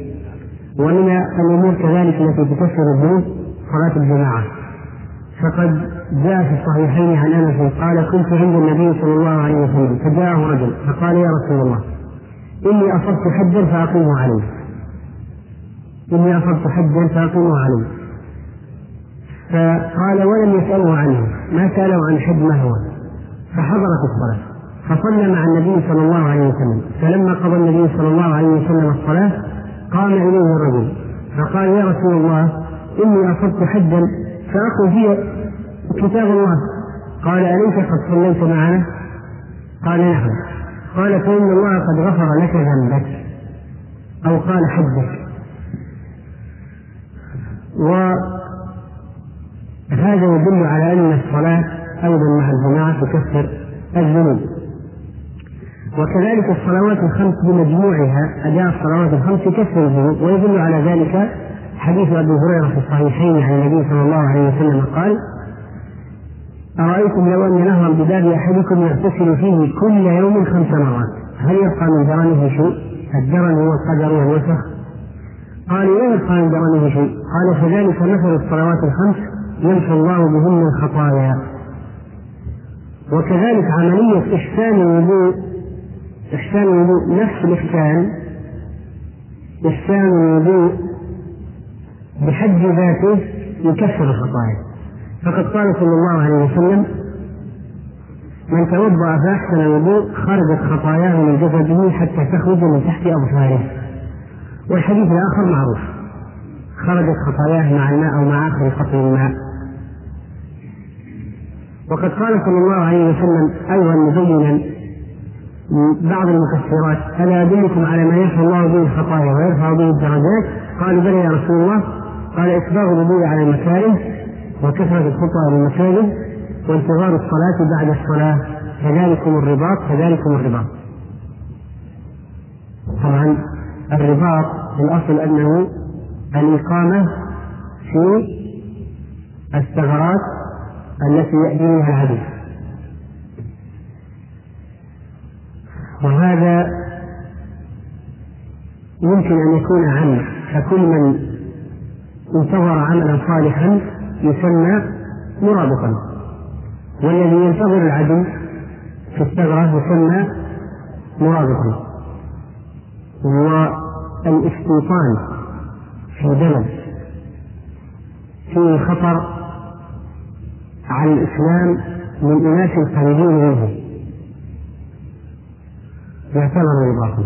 ومن الأمور كذلك التي تكفر الذنوب صلاة الجماعة. فقد جاء في الصحيحين عن أنس قال كنت عند النبي صلى الله عليه وسلم فجاءه رجل فقال يا رسول الله إني أصبت حجا فاقيمه عليه إني أصبت حجا فاقيمه عليه فقال ولم يسأله عنه ما سأله عن حد ما هو؟ فحضرت الصلاة. فصلى مع النبي صلى الله عليه وسلم. فلما قضى النبي صلى الله عليه وسلم الصلاة قام إليه الرجل فقال يا رسول الله إني أصبت حدا فأقل فيه كتاب الله. قال أليس قد صليت معنا؟ قال نعم. قال فإن الله قد غفر لك ذنبك أو قال حدك. وهذا يدل على أن الصلاة أيضا مع الجماعة تكفر الذنوب. وكذلك الصلوات الخمس بمجموعها أداء الصلوات الخمس يكفر الذنوب ويدل على ذلك حديث أبي هريرة في الصحيحين عن النبي صلى الله عليه وسلم قال أرأيتم لو أن نهرا بباب أحدكم يغتسل فيه كل يوم خمس مرات هل يبقى من درنه شيء؟ الدرن هو القدر والوسخ قال لا يبقى من درنه شيء. قال فذلك مثل الصلوات الخمس يمحو الله بهن الخطايا. وكذلك عملية إحسان الوضوء إحسان الوضوء نفس الإحسان إحسان الوضوء بحد ذاته يكفر الخطايا. فقد قال صلى الله عليه وسلم من توضأ فأحسن الوضوء خرجت خطاياه من جسده حتى تخرج من تحت أظفاره والحديث الآخر معروف. خرجت خطاياه مع الماء أو مع آخر قطر الماء. وقد قال صلى الله عليه وسلم أيضا مبينا بعض المكفرات ألا أدلكم على ما يحفظ الله به الخطايا ويرفع به الدرجات؟ قالوا بلى يا رسول الله. قال إسباغ الوضوء على المكاره وكثرة الخطى للمساجد وانتظار الصلاة بعد الصلاة كذلكم الرباط كذلكم الرباط. طبعا الرباط الأصل أنه الإقامة في الثغرات التي يأتي منها العدو وهذا يمكن أن يكون عام. فكل من انتظر عملا صالحا يسمى مرابطا والذي ينتظر العدو في الثغرة يسمى مرابطا والاستيطان في بلد فيه خطر على الإسلام من أناس قريبين منه. يعتبر الباطل.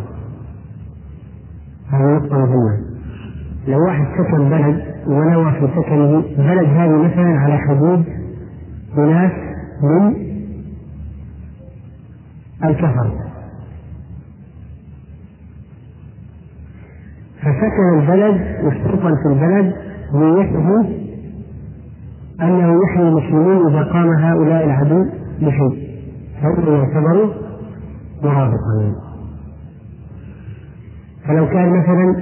هذه نقطة مهمة. لو واحد سكن بلد ونوى في سكنه بلد هذه مثلا على حدود أناس من الكفر. فسكن البلد مستوطن في البلد نيته أنه يحيي المسلمين إذا قام هؤلاء العدو بشيء. فهم يعتبروا مرابطا فلو كان مثلا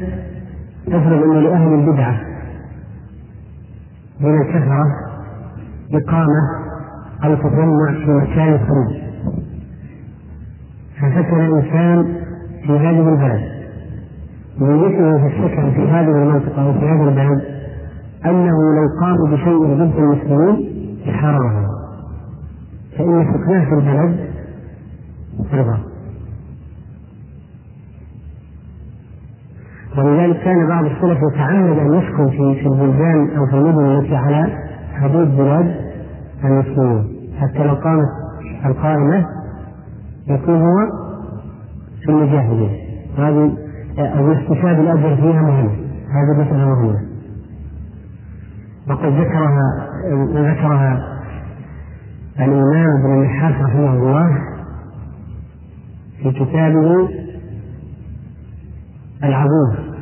أفرض أن لأهل البدعة من الكثرة إقامة أو تجمع في مكان خروج فسكن الإنسان في هذه البلد. نيته في السكن في هذه المنطقة أو في هذا البلد أنه لو قاموا بشيء ضد المسلمين حرمه فإن سكناه في البلد رضا. ولذلك كان بعض السلف يتعمد أن يسكن في في البلدان أو في المدن التي على حدود بلاد المسلمين. حتى لو قامت القائمة يكون هو في المجاهدين. هذه الاستفاد الأجر فيها مهم. هذه مسألة مهمة. وقد ذكرها ذكرها الإمام ابن النحاس رحمه الله في كتابه العظيم.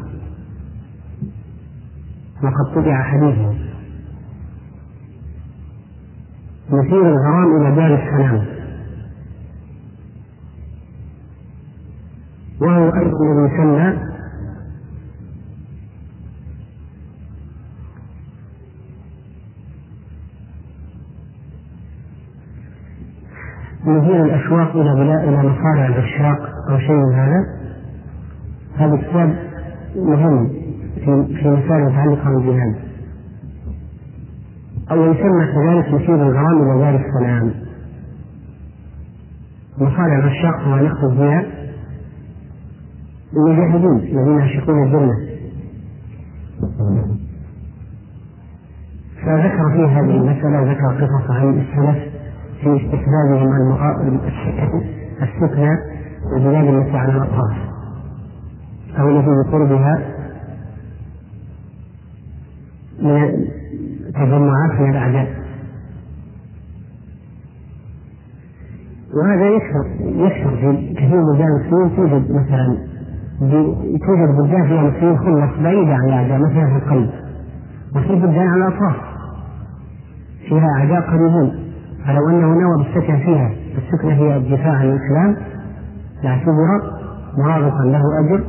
وقد طبع حديثه. مثير الغرام إلى دار السلام وهو أيضا الذي مثير الأشواق إلى بلاء إلى مصارع العشاق أو شيء من هذا. هذا الكتاب مهم في في مسائل متعلقة بالجهاد. أو يسمى كذلك مثير الغرام إلى دار السلام مصارع العشاق هو نقصد بها المجاهدين الذين يعشقون الجنة. فذكر في هذه المسألة ذكر قصص عن السلف. في استحبابهم السكنى البلاد التي على الأطراف أو التي بقربها من تجمعات من الأعداء. وهذا يكثر يكثر في كثير من بلدان المسلمين. توجد مثلا توجد بلدان فيها مسلمين خلص بعيدة عن الأعداء مثلا في القلب. وفي بلدان على الأطراف. فيها أعداء قريبون. فلو أنه نوى بالسكن فيها السكنة هي الدفاع عن الإسلام لاعتبر مرابطا له أجر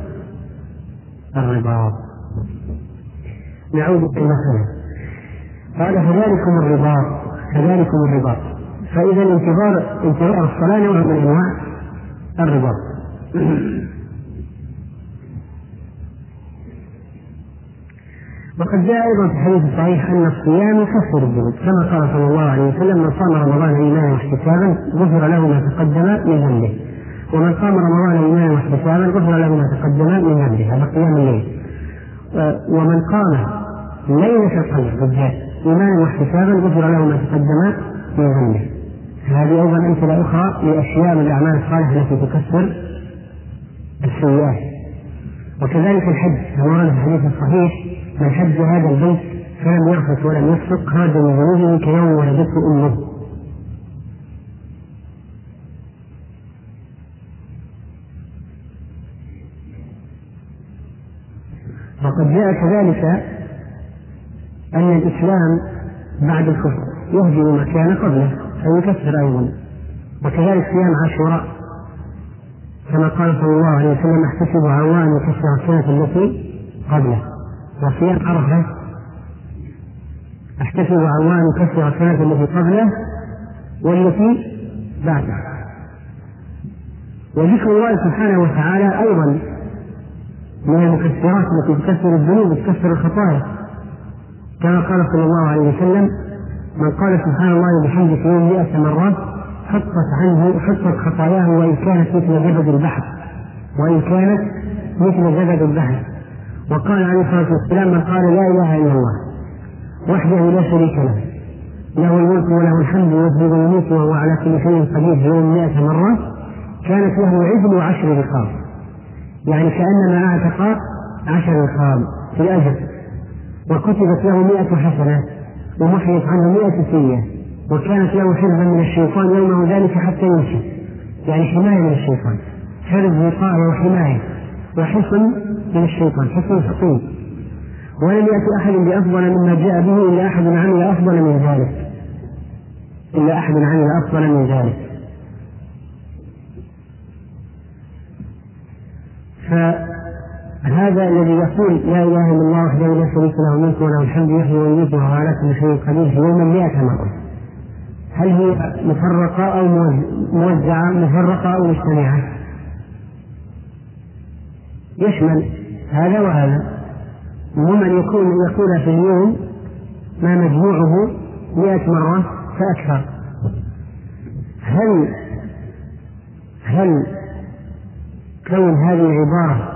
الرباط نعود إلى المسألة. قال فذلكم الرباط كذلكم الرباط فإذا انتظار انتظار الصلاة نوع من أنواع الرباط وقد جاء أيضا في الحديث الصحيح أن الصيام يكفر الذنوب. كما قال صلى الله عليه وسلم من صام رمضان ايمانا واحتسابا غفر له ما تقدم من ذنبه. ومن صام رمضان ايمانا واحتسابا غفر له ما تقدم من ذنبه. هذا قيام الليل. ومن قام ليلة القدر بالذات إيمانا واحتسابا غفر له ما تقدم من ذنبه. هذه أيضا أمثلة أخرى لأشياء من الأعمال الصالحة التي تكسر السيئات. وكذلك الحج. كما ورد في الحديث الصحيح من حج هذا البيت فلم يعفث ولم يفسق خرج من ذنوبه كيوم ولدته أمه. وقد جاء كذلك أن الإسلام بعد الكفر يهدم ما كان قبله فيكفر أيضا. وكذلك صيام عاشوراء كما قال صلى الله عليه وسلم احتسب عوان يكفر السنة التي قبله. وصيام عرفة احتسب عوان كسر السنة التي قبله والتي بعده. وذكر الله سبحانه وتعالى أيضا من المكسرات التي تكسر الذنوب وتكسر الخطايا. كما قال صلى الله عليه وسلم من قال سبحان الله وبحمده في يوم مئة مرة حطت عنه حطت خطاياه وإن كانت مثل زبد البحر وإن كانت مثل زبد البحر. وقال عليه الصلاة والسلام من قال لا إله إلا الله وحده لا شريك له. له الملك وله الحمد ويسجد ويميت وهو على كل شيء قدير يوم مئة مرة. كانت له عدل عشر رقاب. يعني كأنما أعتق عشر رقاب في الأجر. وكتبت له مئة حسنة ومحيت عنه مئة سيئة. وكانت له حفظا من الشيطان يومه ذلك حتى يمشي. يعني حماية من الشيطان. حفظ وقاية وحماية. وحصن من الشيطان حصن حصين ولم يأتي أحد بأفضل مما جاء به إلا أحد عمل أفضل من ذلك. إلا أحد عمل أفضل من ذلك. فهذا الذي يقول لا إله إلا الله وحده لا شريك له الملك وله الحمد يحيي ويميت وهو على كل شيء قدير في يوم مئة مرة. هل هي مفرقة أو موزعة مفرقة أو مجتمعة؟ يشمل هذا وهذا. ومن يكون يقول في اليوم ما مجموعه مئة مرة فأكثر. هل هل كون هذه العبارة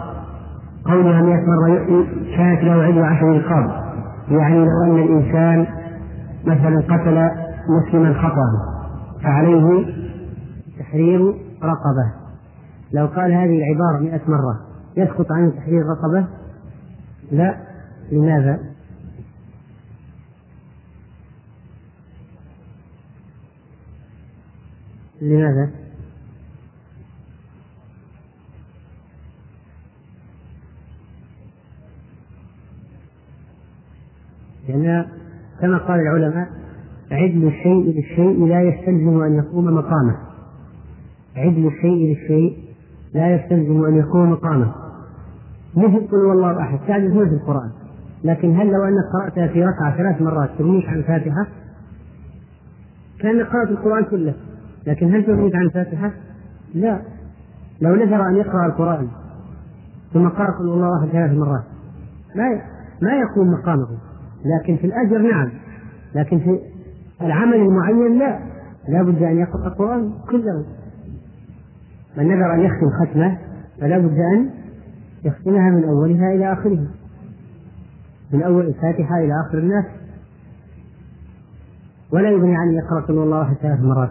قولها مئة مرة كانت له عدة عشر رقاب يعني لو أن الإنسان مثلا قتل مسلما خطأ فعليه تحرير رقبة. لو قال هذه العبارة مئة مرة يسقط عنه تحرير رقبة؟ لا. لماذا؟ لماذا؟ لأن كما قال العلماء عدل الشيء للشيء لا يستلزم أن يقوم مقامه. عدل الشيء للشيء لا يستلزم أن يقوم مقامه مثل قل والله أحد تعدل في القرآن. لكن هل لو أنك قرأتها في ركعة ثلاث مرات تغنيك عن الفاتحة؟ كأنك قرأت القرآن كله. لكن هل تغنيك عن الفاتحة؟ لا. لو نذر أن يقرأ القرآن ثم قرأ قل الله أحد ثلاث مرات ما ما يكون مقامه. لكن في الأجر نعم. لكن في العمل المعين لا. لا بد أن يقرأ القرآن كله. من نذر أن يختم ختمة فلا بد أن يختمها من أولها إلى آخرها. من أول الفاتحة إلى آخر الناس. ولا يغني عن يقرأ قل الله أحد ثلاث مرات.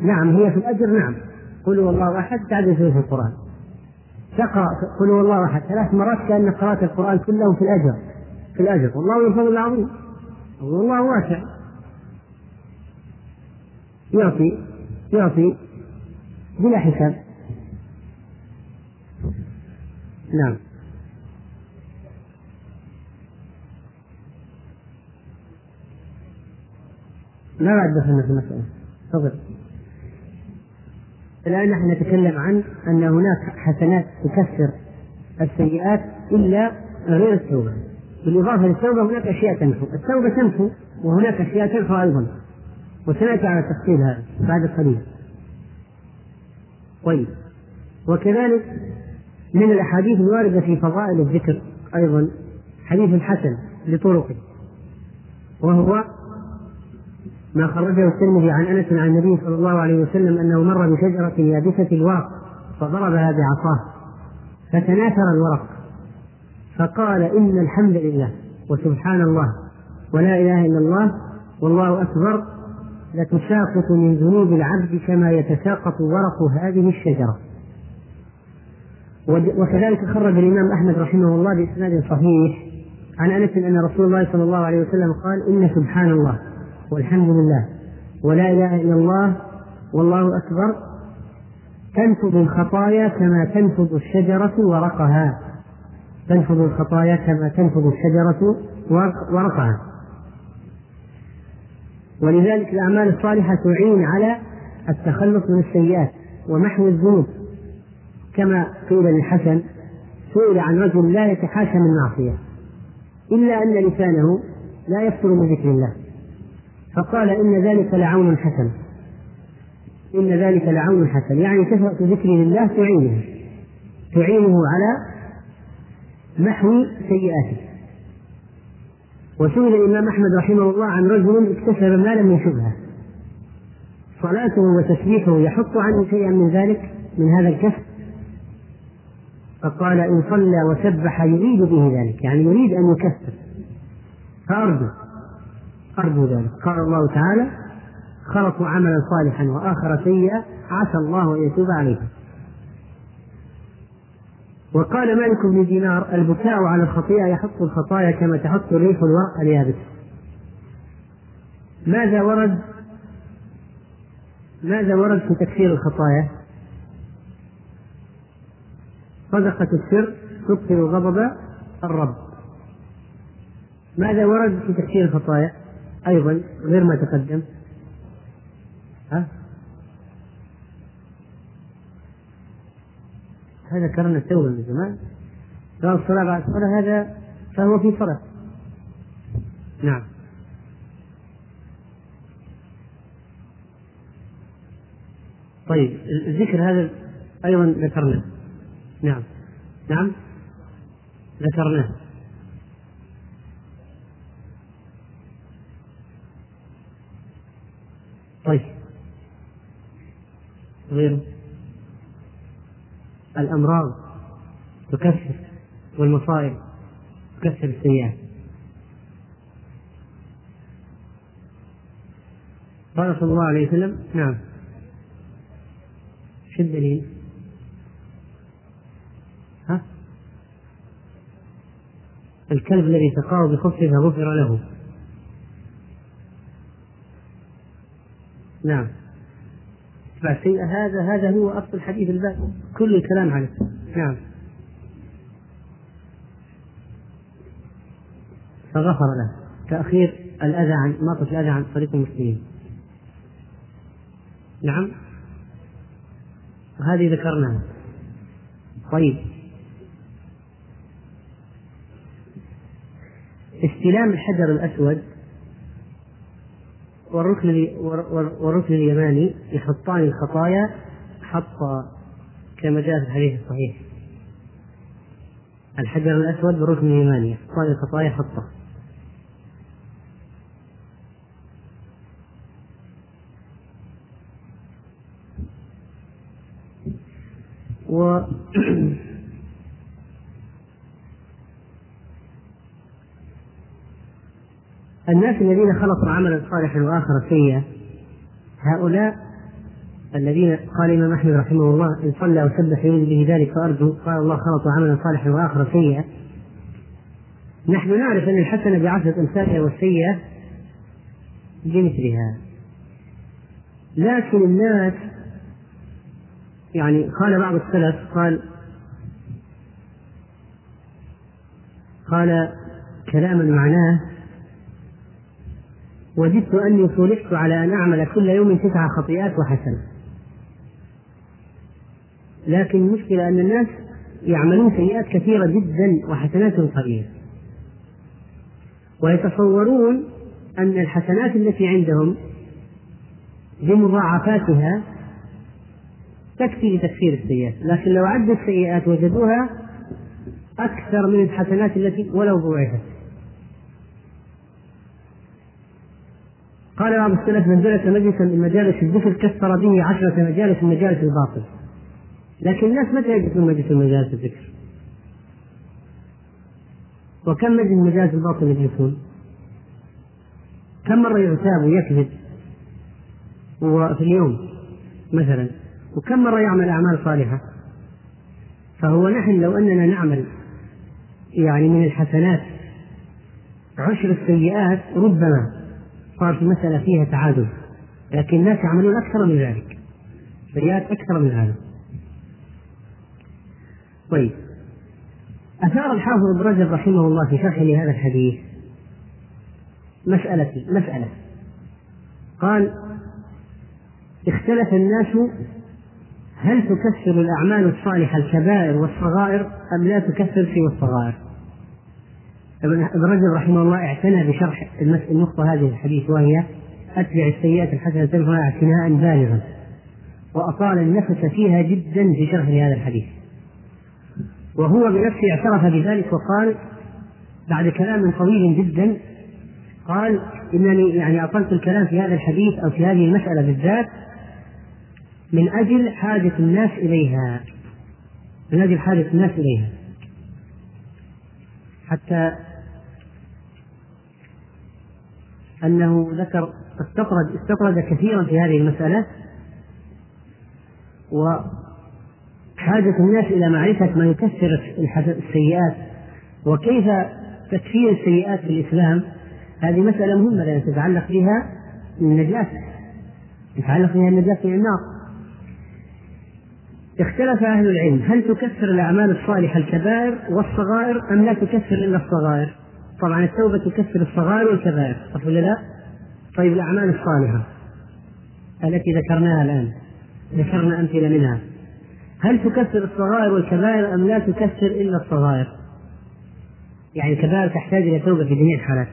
نعم هي في الأجر نعم. قل الله أحد تعدل في القرآن. تقرأ قل الله أحد ثلاث مرات كأنك قرأت القرآن كله في الأجر. في الأجر. والله ذو الفضل العظيم والله واسع. يعطي يعطي بلا حساب. نعم. بعد دخلنا في المسألة. تفضل. الآن نحن نتكلم عن أن هناك حسنات تكفر السيئات إلا غير التوبة. بالإضافة للتوبة هناك أشياء تمحو التوبة تمحو وهناك أشياء ترفع أيضا. وسنأتي على تفصيل هذا بعد قليل. طيب. وكذلك من الأحاديث الواردة في فضائل الذكر أيضا حديث حسن لطرقه وهو ما خرجه الترمذي عن أنس عن النبي صلى الله عليه وسلم أنه مر بشجرة يابسه الورق فضربها بعصاه فتناثر الورق فقال إن الحمد لله وسبحان الله ولا إله إلا الله والله أكبر لتساقط من ذنوب العبد كما يتساقط ورق هذه الشجرة. وكذلك خرج الإمام أحمد رحمه الله بإسناد صحيح. عن أنس إن رسول الله صلى الله عليه وسلم قال إن سبحان الله والحمد لله ولا إله إلا الله والله أكبر تنفذ الخطايا كما تنفذ الشجرة ورقها. تنفذ الخطايا كما تنفذ الشجرة ورقها. ولذلك الأعمال الصالحة تعين على التخلص من السيئات ومحو الذنوب. كما قيل للحسن سئل عن رجل لا يتحاشى من معصية إلا أن لسانه لا يفتر من ذكر الله. فقال إن ذلك لعون حسن. إن ذلك لعون حسن. يعني كثرة ذكر لله تعينه. تعينه على محو سيئاته. وسئل الإمام أحمد رحمه الله عن رجل اكتسب مالا من شبهة. صلاته وتسبيحه يحط عنه شيئا من ذلك من هذا الكسب؟ فقال إن صلى وسبح يريد به ذلك يعني يريد أن يكفر. فأرجو أرجو ذلك. قال الله تعالى خلطوا عملا صالحا وآخر سيئا عسى الله أن يتوب عليهم. وقال مالك بن دينار البكاء على الخطيئة يحط الخطايا كما تحط الريح الورق اليابس. ماذا ورد؟ ماذا ورد في تكفير الخطايا؟ صدقة السر تبطل غضب الرب. ماذا ورد في تكفير الخطايا؟ أيضا غير ما تقدم. ها؟ هذا كرنا التوبة من زمان. قال الصلاة بعد الصلاة هذا فهو في صلاة. نعم. طيب الذكر هذا أيضا ذكرناه. نعم. نعم. ذكرناه. طيب. غيره الأمراض تكفر والمصائب تكفر السيئات. قال صلى الله عليه وسلم نعم. شو الدليل؟ ها؟ الكلب الذي سقاه بخفه فغفر له. نعم. هذا هذا هو أصل حديث الباب. كل الكلام عليه. نعم. فغفر له. تأخير الأذى عن إماطة الأذى عن طريق المسلمين. نعم. وهذه ذكرناها. طيب. استلام الحجر الأسود والركن والركن اليماني يحطان الخطايا حط كما جاء في الحديث الصحيح. الحجر الأسود والركن اليماني يحطان الخطايا حطه. و الناس الذين خلطوا عملا صالحا وآخر سيئا هؤلاء الذين قال الإمام أحمد رحمه الله إن صلى وسبح يريد به ذلك فارجو قال الله خلطوا عملا صالحا وآخر سيئا. نحن نعرف أن الحسنه بعشرة أمثالها والسيئة بمثلها. لكن الناس يعني قال بعض السلف قال قال كلاما معناه وجدت أني صلحت على أن أعمل كل يوم تسع خطيئات وحسنة. لكن المشكلة أن الناس يعملون سيئات كثيرة جدا وحسنات قليلة ويتصورون أن الحسنات التي عندهم بمضاعفاتها تكفي لتكفير السيئات. لكن لو عدوا السيئات وجدوها أكثر من الحسنات التي ولو ضعفت قال بعض السلف من جلس مجلسا من مجالس الذكر كثر به عشرة مجالس من مجالس الباطل لكن الناس متى يجلسون مجلس من مجالس الذكر؟ وكم مجلس من مجالس الباطل يجلسون؟ كم مرة يغتاب ويكذب وفي اليوم مثلا وكم مرة يعمل أعمال صالحة فهو نحن لو أننا نعمل يعني من الحسنات عشر السيئات ربما صارت المسألة فيها تعادل لكن الناس يعملون أكثر من ذلك سيئات أكثر من هذا طيب أثار الحافظ ابن رجب رحمه الله في شرحه لهذا الحديث مسألة مسألة قال اختلف الناس هل تكفر الأعمال الصالحة الكبائر والصغائر أم لا تكفر سوى الصغائر؟ ابن رجب رحمه الله اعتنى بشرح النقطة هذه الحديث وهي أتبع السيئات الحسنة تمحها اعتناء بالغا. وأطال النفس فيها جدا في شرح هذا الحديث. وهو بنفسه اعترف بذلك وقال بعد كلام طويل جدا قال إنني يعني أطلت الكلام في هذا الحديث أو في هذه المسألة بالذات من أجل حاجة الناس إليها. من أجل حاجة الناس إليها. حتى أنه ذكر استطرد استطرد كثيرا في هذه المسألة وحاجة الناس إلى معرفة ما يكثر السيئات وكيف تكفير السيئات في الإسلام هذه مسألة مهمة لأن تتعلق بها النجاة يتعلق بها النجاة من النار اختلف أهل العلم هل تكفر الأعمال الصالحة الكبائر والصغائر أم لا تكفر إلا الصغائر؟ طبعا التوبة تكفر الصغائر والكبائر صح ولا لا؟ طيب الأعمال الصالحة التي ذكرناها الآن ذكرنا أمثلة منها هل تكفر الصغائر والكبائر أم لا تكفر إلا الصغائر؟ يعني الكبائر تحتاج إلى توبة في جميع الحالات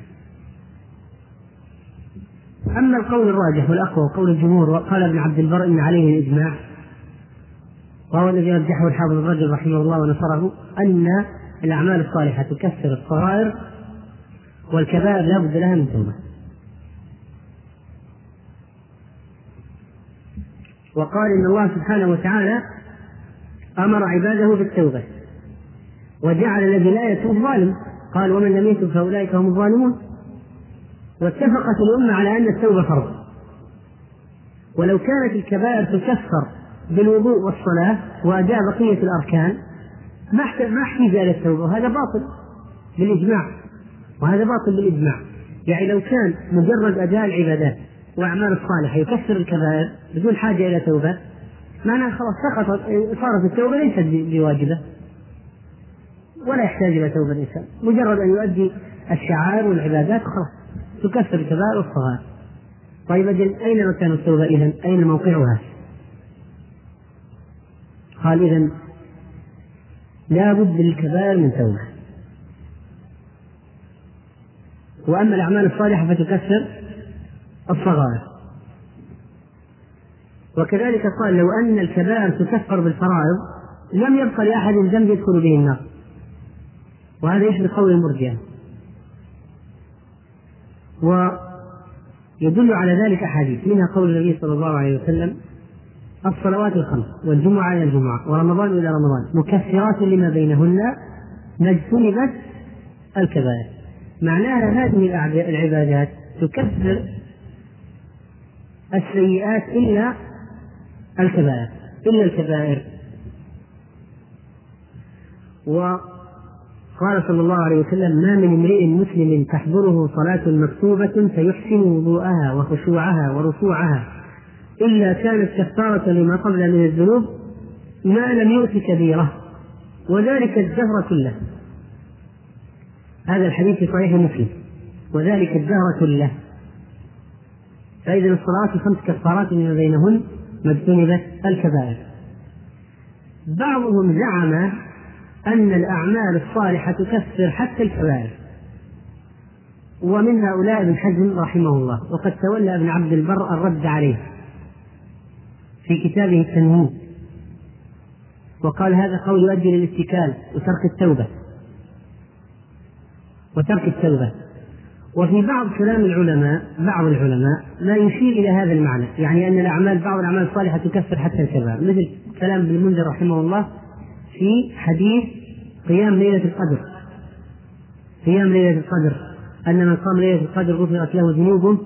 أما القول الراجح والأقوى قول الجمهور وقال ابن عبد البر إن عليه الإجماع وهو الذي رجحه الحافظ الرجل رحمه الله ونصره أن الأعمال الصالحة تكفر الصغائر والكبائر لا بد لها من توبة. وقال إن الله سبحانه وتعالى أمر عباده بالتوبة وجعل الذي لا يتوب ظالم. قال ومن لم يتوب فأولئك هم الظالمون. واتفقت الأمة على أن التوبة فرض. ولو كانت الكبائر تكفر بالوضوء والصلاة وأداء بقية الأركان ما ما احتاج إلى التوبة وهذا باطل بالإجماع. وهذا باطل بالإجماع. يعني لو كان مجرد أداء العبادات وأعمال الصالحة يكفر الكبائر بدون حاجة إلى توبة معناه خلاص سقطت صارت التوبة ليست بواجبة. ولا يحتاج إلى توبة الإنسان. مجرد أن يؤدي الشعائر والعبادات خلاص تكفر الكبائر والصغائر. طيب أجل أين مكان التوبة إذا؟ أين موقعها؟ قال إذا لا بد للكبائر من توبة. وأما الأعمال الصالحة فتكفر الصغائر. وكذلك قال لو أن الكبائر تكفر بالفرائض لم يبقى لأحد ذنب يدخل به النار. وهذا يشبه قول المرجئة. ويدل على ذلك أحاديث منها قول النبي صلى الله عليه وسلم الصلوات الخمس والجمعة إلى الجمعة ورمضان إلى رمضان مكفرات لما بينهن ما اجتنبت الكبائر. معناها هذه العبادات تكفر السيئات إلا الكبائر إلا الكبائر. وقال صلى الله عليه وسلم ما من امرئ مسلم تحضره صلاة مكتوبة فيحسن وضوءها وخشوعها وركوعها إلا كانت كفارة لما قبل من الذنوب ما لم يؤت كبيرة وذلك الدهر كله. هذا الحديث في صحيح مسلم وذلك الدهر كله فإذا الصلاة خمس كفارات ما بينهن ما اجتنبت الكبائر. بعضهم زعم أن الأعمال الصالحة تكفر حتى الكبائر. ومن هؤلاء ابن حزم رحمه الله وقد تولى ابن عبد البر الرد عليه في كتابه التنوين وقال هذا قول يؤدي للاتكال وترك التوبة. وترك التوبة. وفي بعض كلام العلماء بعض العلماء ما يشير إلى هذا المعنى. يعني أن الأعمال بعض الأعمال الصالحة تكفر حتى الكبائر مثل كلام ابن المنذر رحمه الله في حديث قيام ليلة القدر. قيام ليلة القدر. أن من قام ليلة القدر غفرت له ذنوبه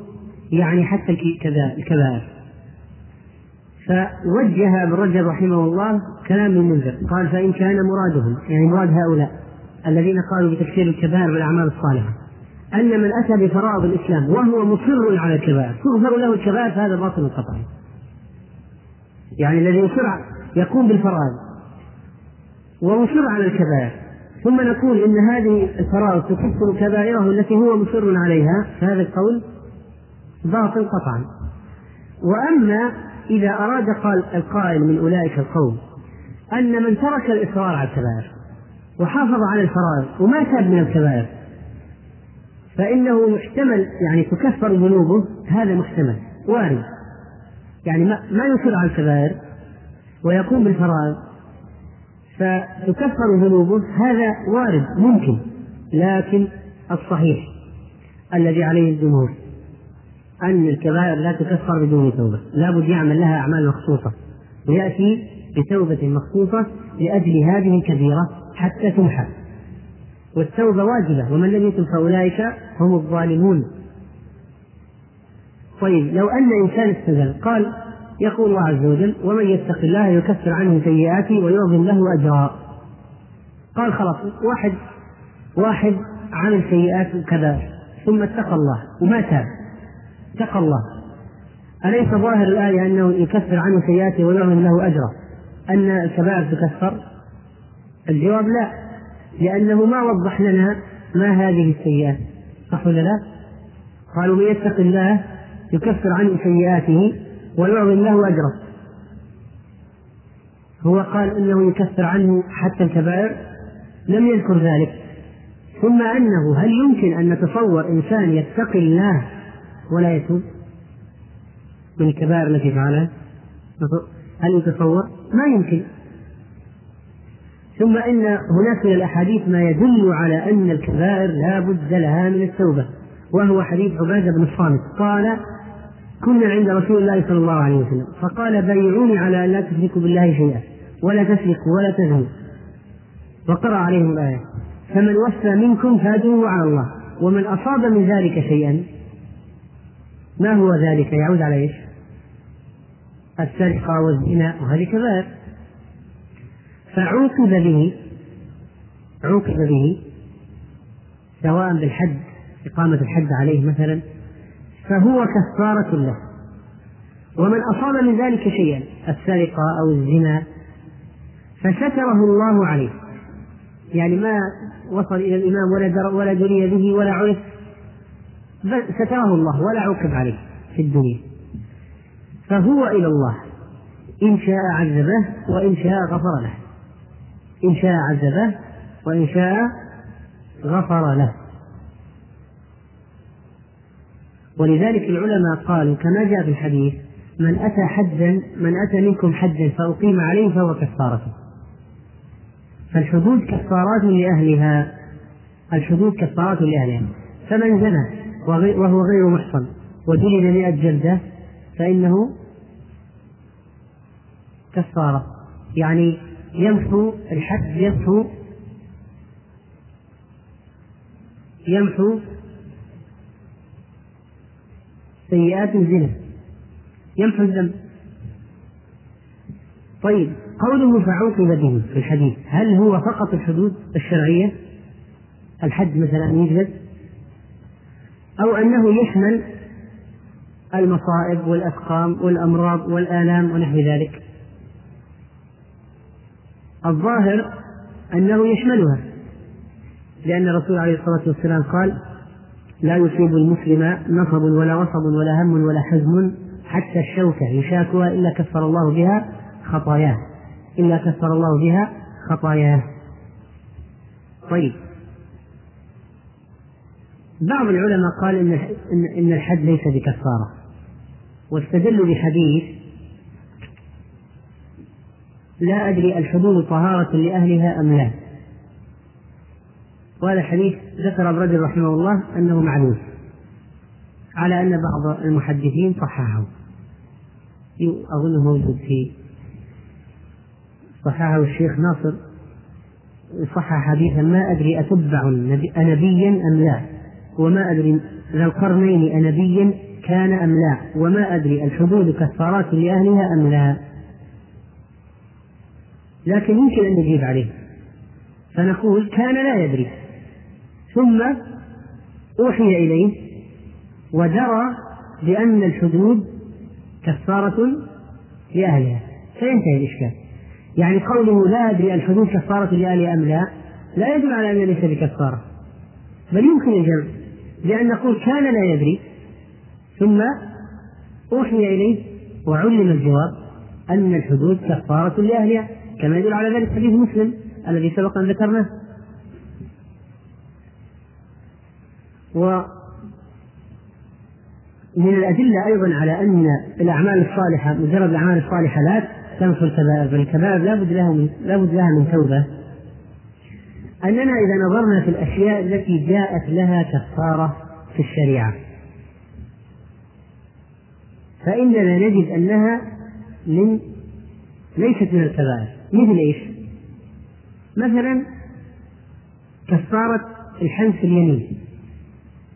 يعني حتى الكبائر. فوجه ابن رجب رحمه الله كلام المنذر. قال فإن كان مرادهم يعني مراد هؤلاء. الذين قالوا بتكفير الكبائر بالأعمال الصالحة أن من أتى بفرائض الإسلام وهو مصر على الكبائر تغفر له الكبائر فهذا باطل قطعا. يعني الذي يصر يقوم بالفرائض ومصر على الكبائر ثم نقول إن هذه الفرائض تكفر كبائره التي هو مصر عليها فهذا القول باطل قطعا. وأما إذا أراد قال القائل من أولئك القوم أن من ترك الإصرار على الكبائر وحافظ على الفرائض وما تاب من الكبائر. فإنه يحتمل يعني تكفر ذنوبه هذا محتمل وارد. يعني ما, ما يصر على الكبائر ويقوم بالفرائض فتكفر ذنوبه هذا وارد ممكن. لكن الصحيح الذي عليه الجمهور أن الكبائر لا تكفر بدون توبة. لابد يعمل لها أعمال مخصوصة ويأتي بتوبة مخصوصة لأجل هذه الكبيرة. حتى تمحى. والتوبة واجبة ومن لم يتب فأولئك هم الظالمون. طيب لو أن إنسان استدل قال يقول الله عز وجل ومن يتق الله يكفر عنه سيئاته ويعظم له أجرا. قال خلاص واحد واحد عمل سيئات كذا ثم اتقى الله وما تاب اتقى الله. أليس ظاهر الآية أنه يكفر عنه سيئاته ويعظم له أجرا؟ أن الكبائر تكفر؟ الجواب لا لأنه ما وضح لنا ما هذه السيئات صح ولا لا؟ قالوا من يتق الله يكفر عنه سيئاته ويعظم له أجره. هو قال إنه يكفر عنه حتى الكبائر لم يذكر ذلك. ثم أنه هل يمكن أن نتصور إنسان يتقي الله ولا يتوب؟ من الكبائر التي فعلها؟ هل يتصور؟ ما يمكن. ثم إن هناك من الأحاديث ما يدل على أن الكبائر لا بد لها من التوبة وهو حديث عبادة بن الصامت. قال كنا عند رسول الله صلى الله عليه وسلم فقال بايعوني على أن لا تشركوا بالله شيئا ولا تسرقوا ولا تزنوا. وقرأ عليهم الآية فمن وفى منكم فأجره على الله ومن أصاب من ذلك شيئا ما هو ذلك؟ يعود على إيش؟ السرقة والزنا وهذه كبائر. فعوقب به عوقب به سواء بالحد إقامة الحد عليه مثلا فهو كفارة له. ومن أصاب من ذلك شيئا السرقة أو الزنا فستره الله عليه. يعني ما وصل إلى الإمام ولا ولا دري به ولا عرف بل ستره الله ولا عوقب عليه في الدنيا. فهو إلى الله إن شاء عذبه وإن شاء غفر له. إن شاء عذبه وإن شاء غفر له. ولذلك العلماء قالوا كما جاء في الحديث من أتى حجا من أتى منكم حجا فأقيم عليه فهو كفارته فالحدود كفارات لأهلها الحدود كفارات لأهلها. فمن زنى وهو غير محصن وجلد مئة جلدة فإنه كفارة. يعني يمحو الحد يمحو يمحو سيئات الزنا. يمحو الذنب. طيب قوله فعوقب به في الحديث هل هو فقط الحدود الشرعية؟ الحد مثلا يجلد؟ أو أنه يشمل المصائب والأسقام والأمراض والآلام ونحو ذلك؟ الظاهر أنه يشملها لأن الرسول عليه الصلاة والسلام قال لا يصيب المسلم نصب ولا وصب ولا هم ولا حزن حتى الشوكة يشاكها إلا كفر الله بها خطاياه إلا كفر الله بها خطاياه. طيب. بعض العلماء قال إن إن الحد ليس بكفارة واستدلوا بحديث لا أدري الحدود طهارة لأهلها أم لا. وهذا الحديث ذكر ابن رجب رحمه الله أنه معلوم على أن بعض المحدثين صححه. أظنه موجود في صححه الشيخ ناصر. صحح حديثا ما أدري أتبع أنبيا أم لا. وما أدري ذا القرنين أنبيا كان أم لا. وما أدري الحدود كفارات لأهلها أم لا. لكن يمكن أن نجيب عليه. فنقول كان لا يدري. ثم أوحي إليه ودرى بأن الحدود كفارة لأهلها. فينتهي الإشكال. يعني قوله لا أدري الحدود كفارة لأهلها أم لا لا يدل على أنها ليس بكفارة. بل يمكن الجمع. بأن نقول كان لا يدري. ثم أوحي إليه وعلم الجواب أن الحدود كفارة لأهلها. كما يدل على ذلك حديث مسلم الذي سبق أن ذكرناه. و من الأدلة أيضا على أن الأعمال الصالحة مجرد الأعمال الصالحة لا تنفي الكبائر بل الكبائر لابد لها من لابد لها من توبة. أننا إذا نظرنا في الأشياء التي جاءت لها كفارة في الشريعة. فإننا نجد أنها من ليست من الكبائر. مثل إيش؟ مثلا كفارة الحنس اليمين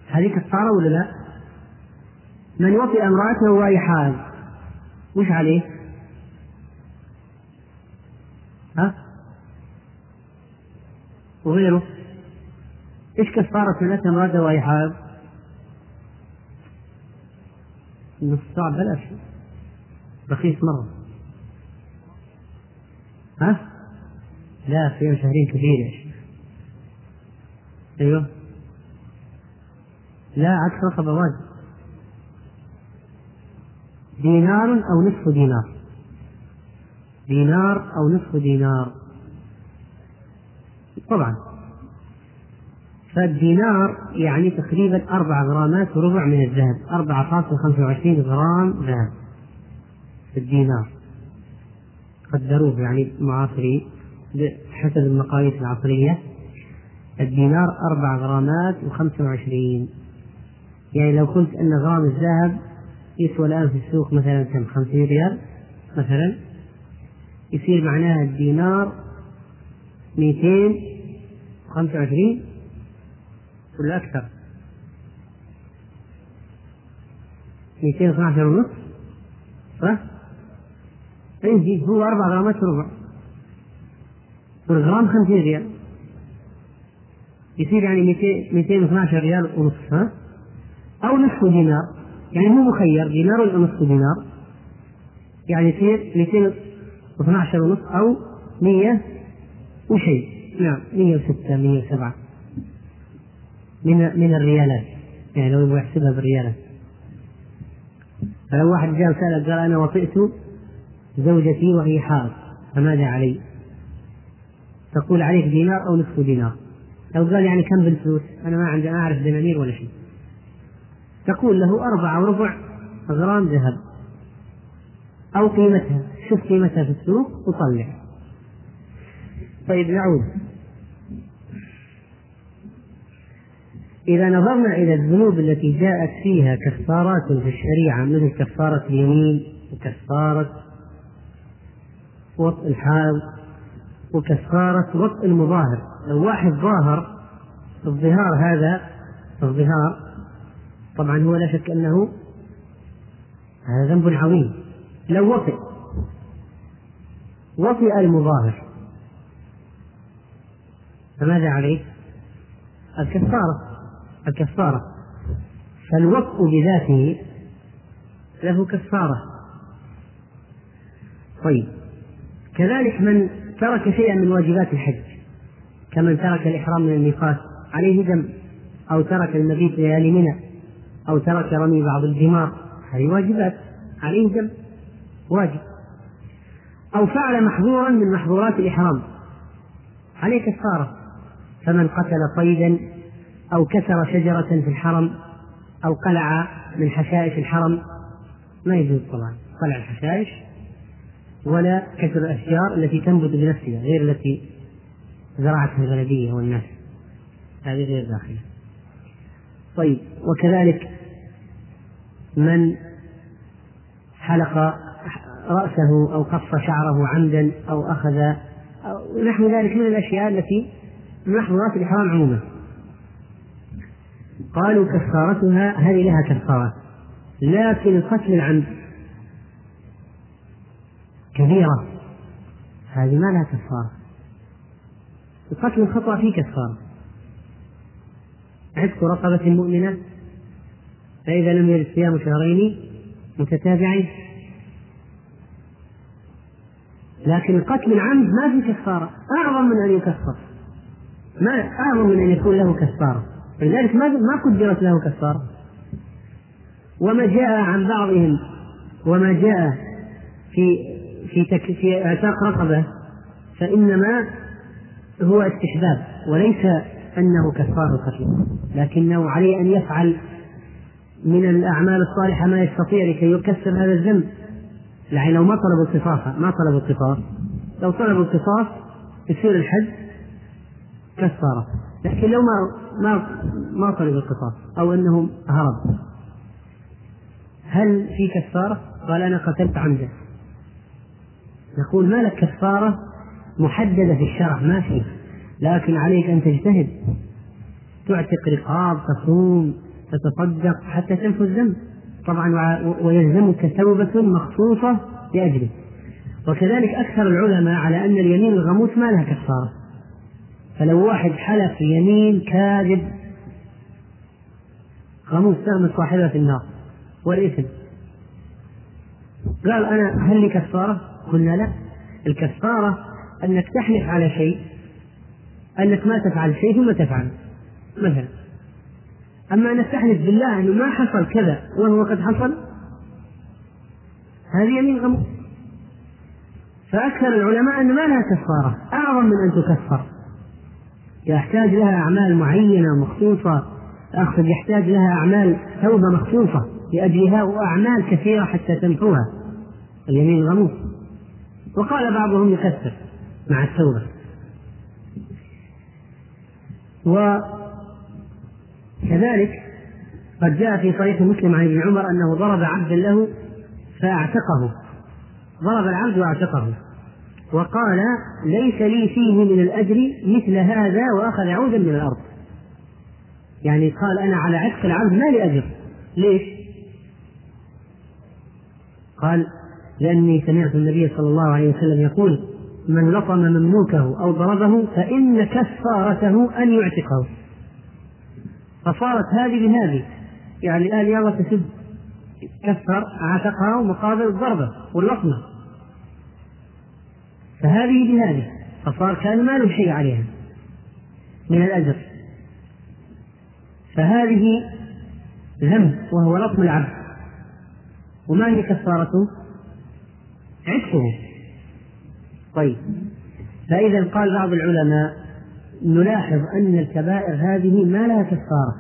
هذه كفارة ولا لا؟ من وطئ امرأته وهي حائض وش عليه؟ ها؟ وغيره إيش كفارة من أتى امرأته وهي حائض؟ نص ساعة بلاش رخيص مرة ها؟ لا في شهرين كثير أيوه. لا عكس رقبة واجب دينار أو نصف دينار؟ دينار أو نصف دينار. طبعا. فالدينار يعني تقريبا أربع غرامات وربع من الذهب. أربعة فاصل خمسة وعشرين غرام ذهب في الدينار. قدروه يعني معاصرين حسب المقاييس العصرية. الدينار أربع غرامات وخمسة وعشرين. يعني لو قلت أن غرام الذهب يسوى الآن في السوق مثلا كم؟ خمسين ريال مثلا. يصير معناها الدينار ميتين خمسة وعشرين ولا أكثر؟ ميتين اثنا عشر ونص صح؟ عندي هو أربع غرامات وربع والغرام خمسين ريال. يصير يعني ميتين واثنا عشر ريال ونص ها؟ أو نصف دينار. يعني مو مخير دينار ولا نصف دينار. يعني يصير 212 ونص أو 100 وشيء. نعم 106 107 من من الريالات. يعني لو يبغى يحسبها بالريالات. فلو واحد جاء وسألك قال أنا وطئت زوجتي وهي حائض فماذا علي؟ تقول عليك دينار أو نصف دينار. لو قال يعني كم بالفلوس؟ أنا ما عندي أعرف دنانير ولا شيء. تقول له أربعة وربع غرام ذهب. أو قيمتها شوف قيمتها في السوق وطلع. طيب نعود. إذا نظرنا إلى الذنوب التي جاءت فيها كفارات في الشريعة مثل كفارة اليمين وكفارة وطء الحال وكفارة وطء المظاهر. لو واحد ظاهر الظهار هذا الظهار طبعا هو لا شك أنه هذا ذنب عظيم. لو وطئ وطئ المظاهر فماذا عليه؟ الكفارة الكفارة فالوطء بذاته له كفارة طيب. كذلك من ترك شيئا من واجبات الحج كمن ترك الإحرام من الميقات عليه دم أو ترك المبيت ليالي منى أو ترك رمي بعض الجمار هذه واجبات عليه دم واجب. أو فعل محظورا من محظورات الإحرام عليه كفارة. فمن قتل صيدا أو كسر شجرة في الحرم أو قلع من حشائش الحرم ما يجوز طبعا قلع الحشائش ولا كسر الأشجار التي تنبت بنفسها غير التي زرعتها البلدية والناس. هذه غير داخلة. طيب وكذلك من حلق رأسه أو قص شعره عمدا أو أخذ أو نحو ذلك من الأشياء التي من محظورات الإحرام عموما. قالوا كفارتها هذه لها كفارات لكن قتل العمد كبيرة. هذه ما لها كفارة. القتل الخطأ فيه كفارة. عتق رقبة مؤمنة فإذا لم يرد صيام شهرين متتابعين. لكن قتل العمد ما في كفارة. أعظم من أن يكفر. ما أعظم من أن يكون له كفارة. لذلك ما ما قدرت له كفارة. وما جاء عن بعضهم وما جاء في في تك في اعتاق رقبة فإنما هو استحباب وليس أنه كفار القتل لكنه عليه أن يفعل من الأعمال الصالحة ما يستطيع لكي يكسر هذا الذنب. يعني لو ما طلبوا القصاص ما طلبوا القصاص لو طلبوا القصاص يصير الحد كفارة. لكن لو ما ما ما طلب القصاص أو انه هرب هل في كفارة؟ قال أنا قتلت عمدا. نقول ما لك كفارة محددة في الشرع؟ ما في. لكن عليك أن تجتهد. تعتق رقاب تصوم تتصدق حتى تنفذ الذنب. طبعا ويلزمك توبة مخصوصة لأجله. وكذلك أكثر العلماء على أن اليمين الغموس ما لها كفارة. فلو واحد حلف يمين كاذب غموس تغمس صاحبها في النار. والإثم. قال أنا هل لي كفارة؟ قلنا لا. الكفارة أنك تحلف على شيء أنك ما تفعل شيء ثم تفعل. مثلا أما أنك تحلف بالله أنه ما حصل كذا وهو قد حصل هذه يمين غموس فأكثر العلماء أن ما لها كفارة أعظم من أن تكفر. يحتاج لها أعمال معينة مخصوصة. أقصد يحتاج لها أعمال توبة مخصوصة لأجلها وأعمال كثيرة حتى تمحوها. اليمين الغموس وقال بعضهم يكثر مع التوبة. وكذلك قد جاء في صحيح مسلم عن ابن عمر أنه ضرب عبدا له فأعتقه. ضرب العبد وأعتقه. وقال ليس لي فيه من الأجر مثل هذا وأخذ عودا من الأرض. يعني قال أنا على عتق العبد ما لي أجر. ليش؟ قال لأني سمعت النبي صلى الله عليه وسلم يقول من لطم مملوكه أو ضربه فإن كفارته أن يعتقه. فصارت هذه بهذه يعني الآن يلا تسب. كفر عتقه مقابل الضربة واللطمة فهذه بهذه فصار كأن ما له شيء عليها من الأجر. فهذه ذنب وهو لطم العبد. وما هي كفارته؟ عتقه طيب. فإذا قال بعض العلماء نلاحظ أن الكبائر هذه ما لها كفارة.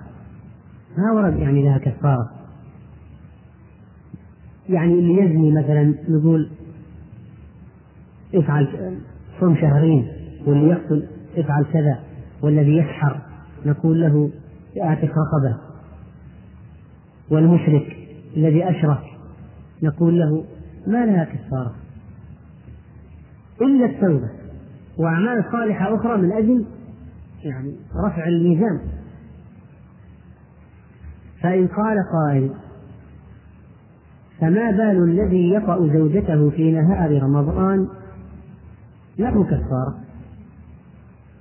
ما ورد يعني لها كفارة. يعني اللي يزني مثلا نقول افعل صم شهرين واللي يقتل افعل كذا والذي يسحر نقول له اعتق رقبة. والمشرك الذي أشرك نقول له ما لها كفارة. إلا التوبة وأعمال صالحة أخرى من أجل يعني رفع الميزان. فإن قال قائل فما بال الذي يطأ زوجته في نهار رمضان له كفارة؟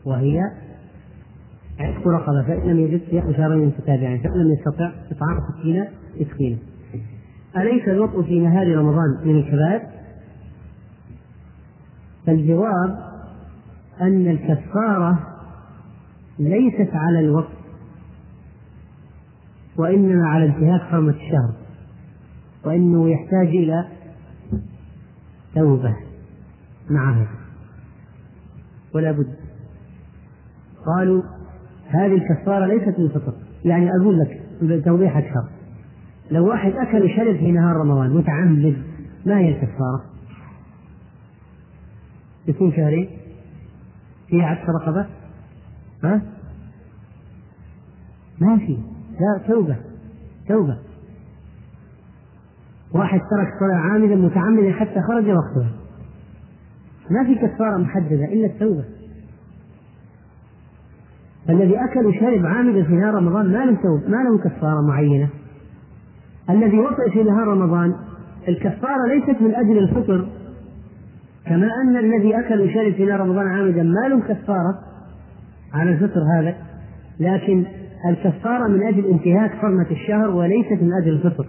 وهي عتق رقبة فإن لم يجد صيام شهرين متتابعين فإن لم يستطع إطعام ستين مسكينا. أليس الوطء في نهار رمضان من الكبائر؟ فالجواب أن الكفارة ليست على الوطء وإنما على انتهاك حرمة الشهر وإنه يحتاج إلى توبة معها. ولا بد. قالوا هذه الكفارة ليست من الفطر. يعني أقول لك بتوضيح أكثر لو واحد أكل وشرب في نهار رمضان متعمد ما هي الكفارة؟ يكون شهرين فيها عتق رقبة؟ ها؟ ما في. لا توبة توبة. واحد ترك صلاة عامدا متعمدا حتى خرج وقتها. ما في كفارة محددة إلا التوبة. فالذي أكل وشرب عامدا في نهار رمضان ما له ما له كفارة معينة. الذي وطئ في نهار رمضان الكفارة ليست من أجل الفطر كما أن الذي أكل وشرب في نهار رمضان عامدا ما له كفارة على الفطر هذا لكن الكفارة من أجل انتهاك حرمة الشهر وليست من أجل الفطر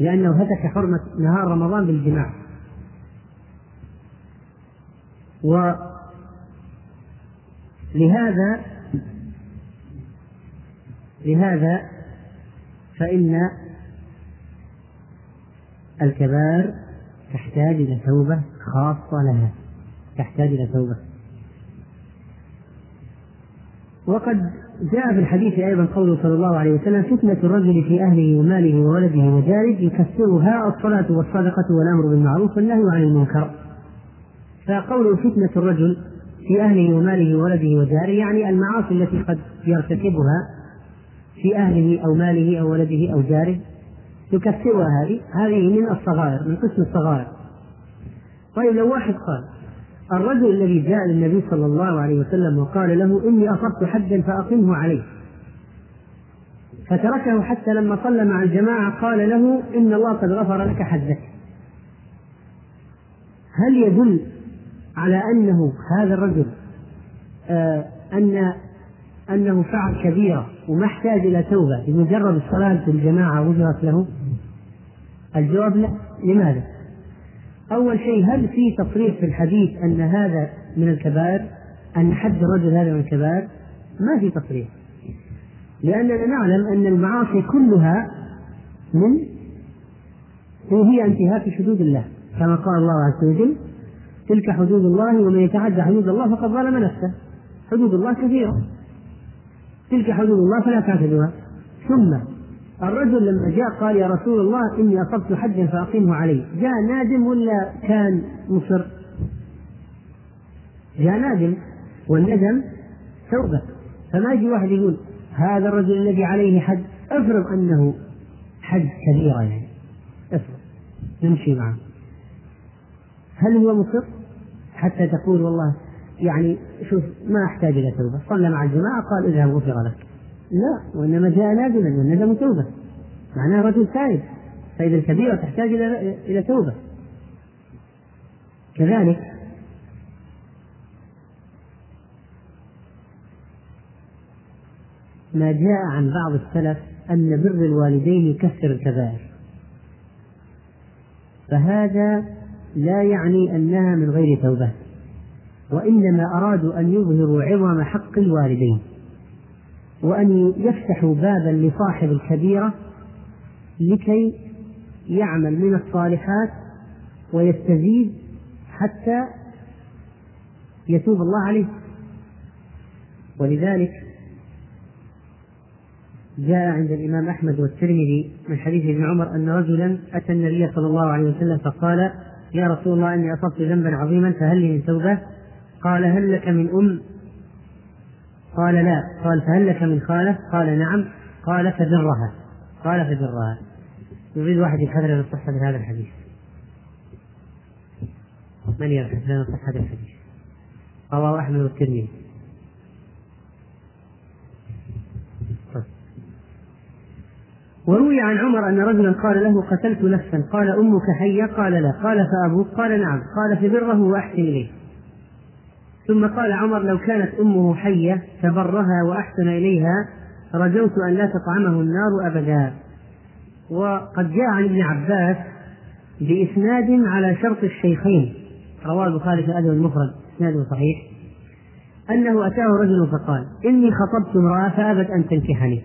لأنه هتك حرمة نهار رمضان بالجماع. ولهذا لهذا فإن الكبائر تحتاج إلى توبة خاصة لها. تحتاج إلى توبة. وقد جاء في الحديث أيضا قوله صلى الله عليه وسلم فتنة الرجل في أهله وماله وولده وجاره يكفرها الصلاة والصدقة والأمر بالمعروف والنهي عن المنكر. فقوله فتنة الرجل في أهله وماله وولده وجاره يعني المعاصي التي قد يرتكبها في أهله أو ماله أو ولده أو جاره يكفرها هذه. هذه من الصغائر من قسم الصغائر. طيب لو واحد قال الرجل الذي جاء للنبي صلى الله عليه وسلم وقال له إني أصبت حدا فأقمه عليه. فتركه حتى لما صلى مع الجماعة قال له إن الله قد غفر لك حدك هل يدل على أنه هذا الرجل آه أن أنه فعل كبيرة وما احتاج إلى توبة بمجرد الصلاة في الجماعة وجرت له؟ الجواب لا، لماذا؟ أول شيء هل في تصريح في الحديث أن هذا من الكبائر؟ أن حد الرجل هذا من الكبائر؟ ما في تصريح. لأننا نعلم أن المعاصي كلها من هي انتهاك حدود الله كما قال الله عز وجل تلك حدود الله ومن يتعدى حدود الله فقد ظلم نفسه حدود الله كثيرة تلك حدود الله فلا تعتدوها ثم الرجل لما جاء قال يا رسول الله إني أصبت حجا فأقيمه علي. جاء نادم ولا كان مصر؟ جاء نادم والندم توبة. فما يجي واحد يقول هذا الرجل الذي عليه حد افرض أنه حد كبيرة يعني. افرض. نمشي معه. هل هو مصر؟ حتى تقول والله يعني شوف ما أحتاج إلى توبة. صلى مع الجماعة قال اذهب غفر لك. لا وإنما جاء نادما والندم توبة. معناه رجل تائب فاذا الكبيرة تحتاج إلى إلى توبة. كذلك ما جاء عن بعض السلف أن بر الوالدين يكفر الكبائر. فهذا لا يعني أنها من غير توبة. وإنما أرادوا أن يظهروا عظم حق الوالدين وأن يفتحوا بابا لصاحب الكبيرة لكي يعمل من الصالحات ويستزيد حتى يتوب الله عليه ولذلك جاء عند الإمام أحمد والترمذي من حديث ابن عمر أن رجلا أتى النبي صلى الله عليه وسلم فقال يا رسول الله إني أصبت ذنبا عظيما فهل لي من توبة؟ قال هل لك من أم؟ قال لا. قال فهل لك من خالة؟ قال نعم. قال فبرها قال فبرها يريد واحد يبحث لنا صحة هذا الحديث. من يبحث لنا صحة الحديث. رواه أحمد والترمذي. وروي عن عمر أن رجلا قال له قتلت نفسا. قال أمك حية قال لا. قال فأبوك؟ قال نعم. قال فبره وأحسن إليه. ثم قال عمر لو كانت أمه حية فبرها وأحسن إليها رجوت أن لا تطعمه النار أبدا. وقد جاء عن ابن عباس بإسناد على شرط الشيخين رواه البخاري في الأدب المفرد إسناده صحيح أنه أتاه رجل فقال إني خطبت امرأة فأبت أن تنكحني.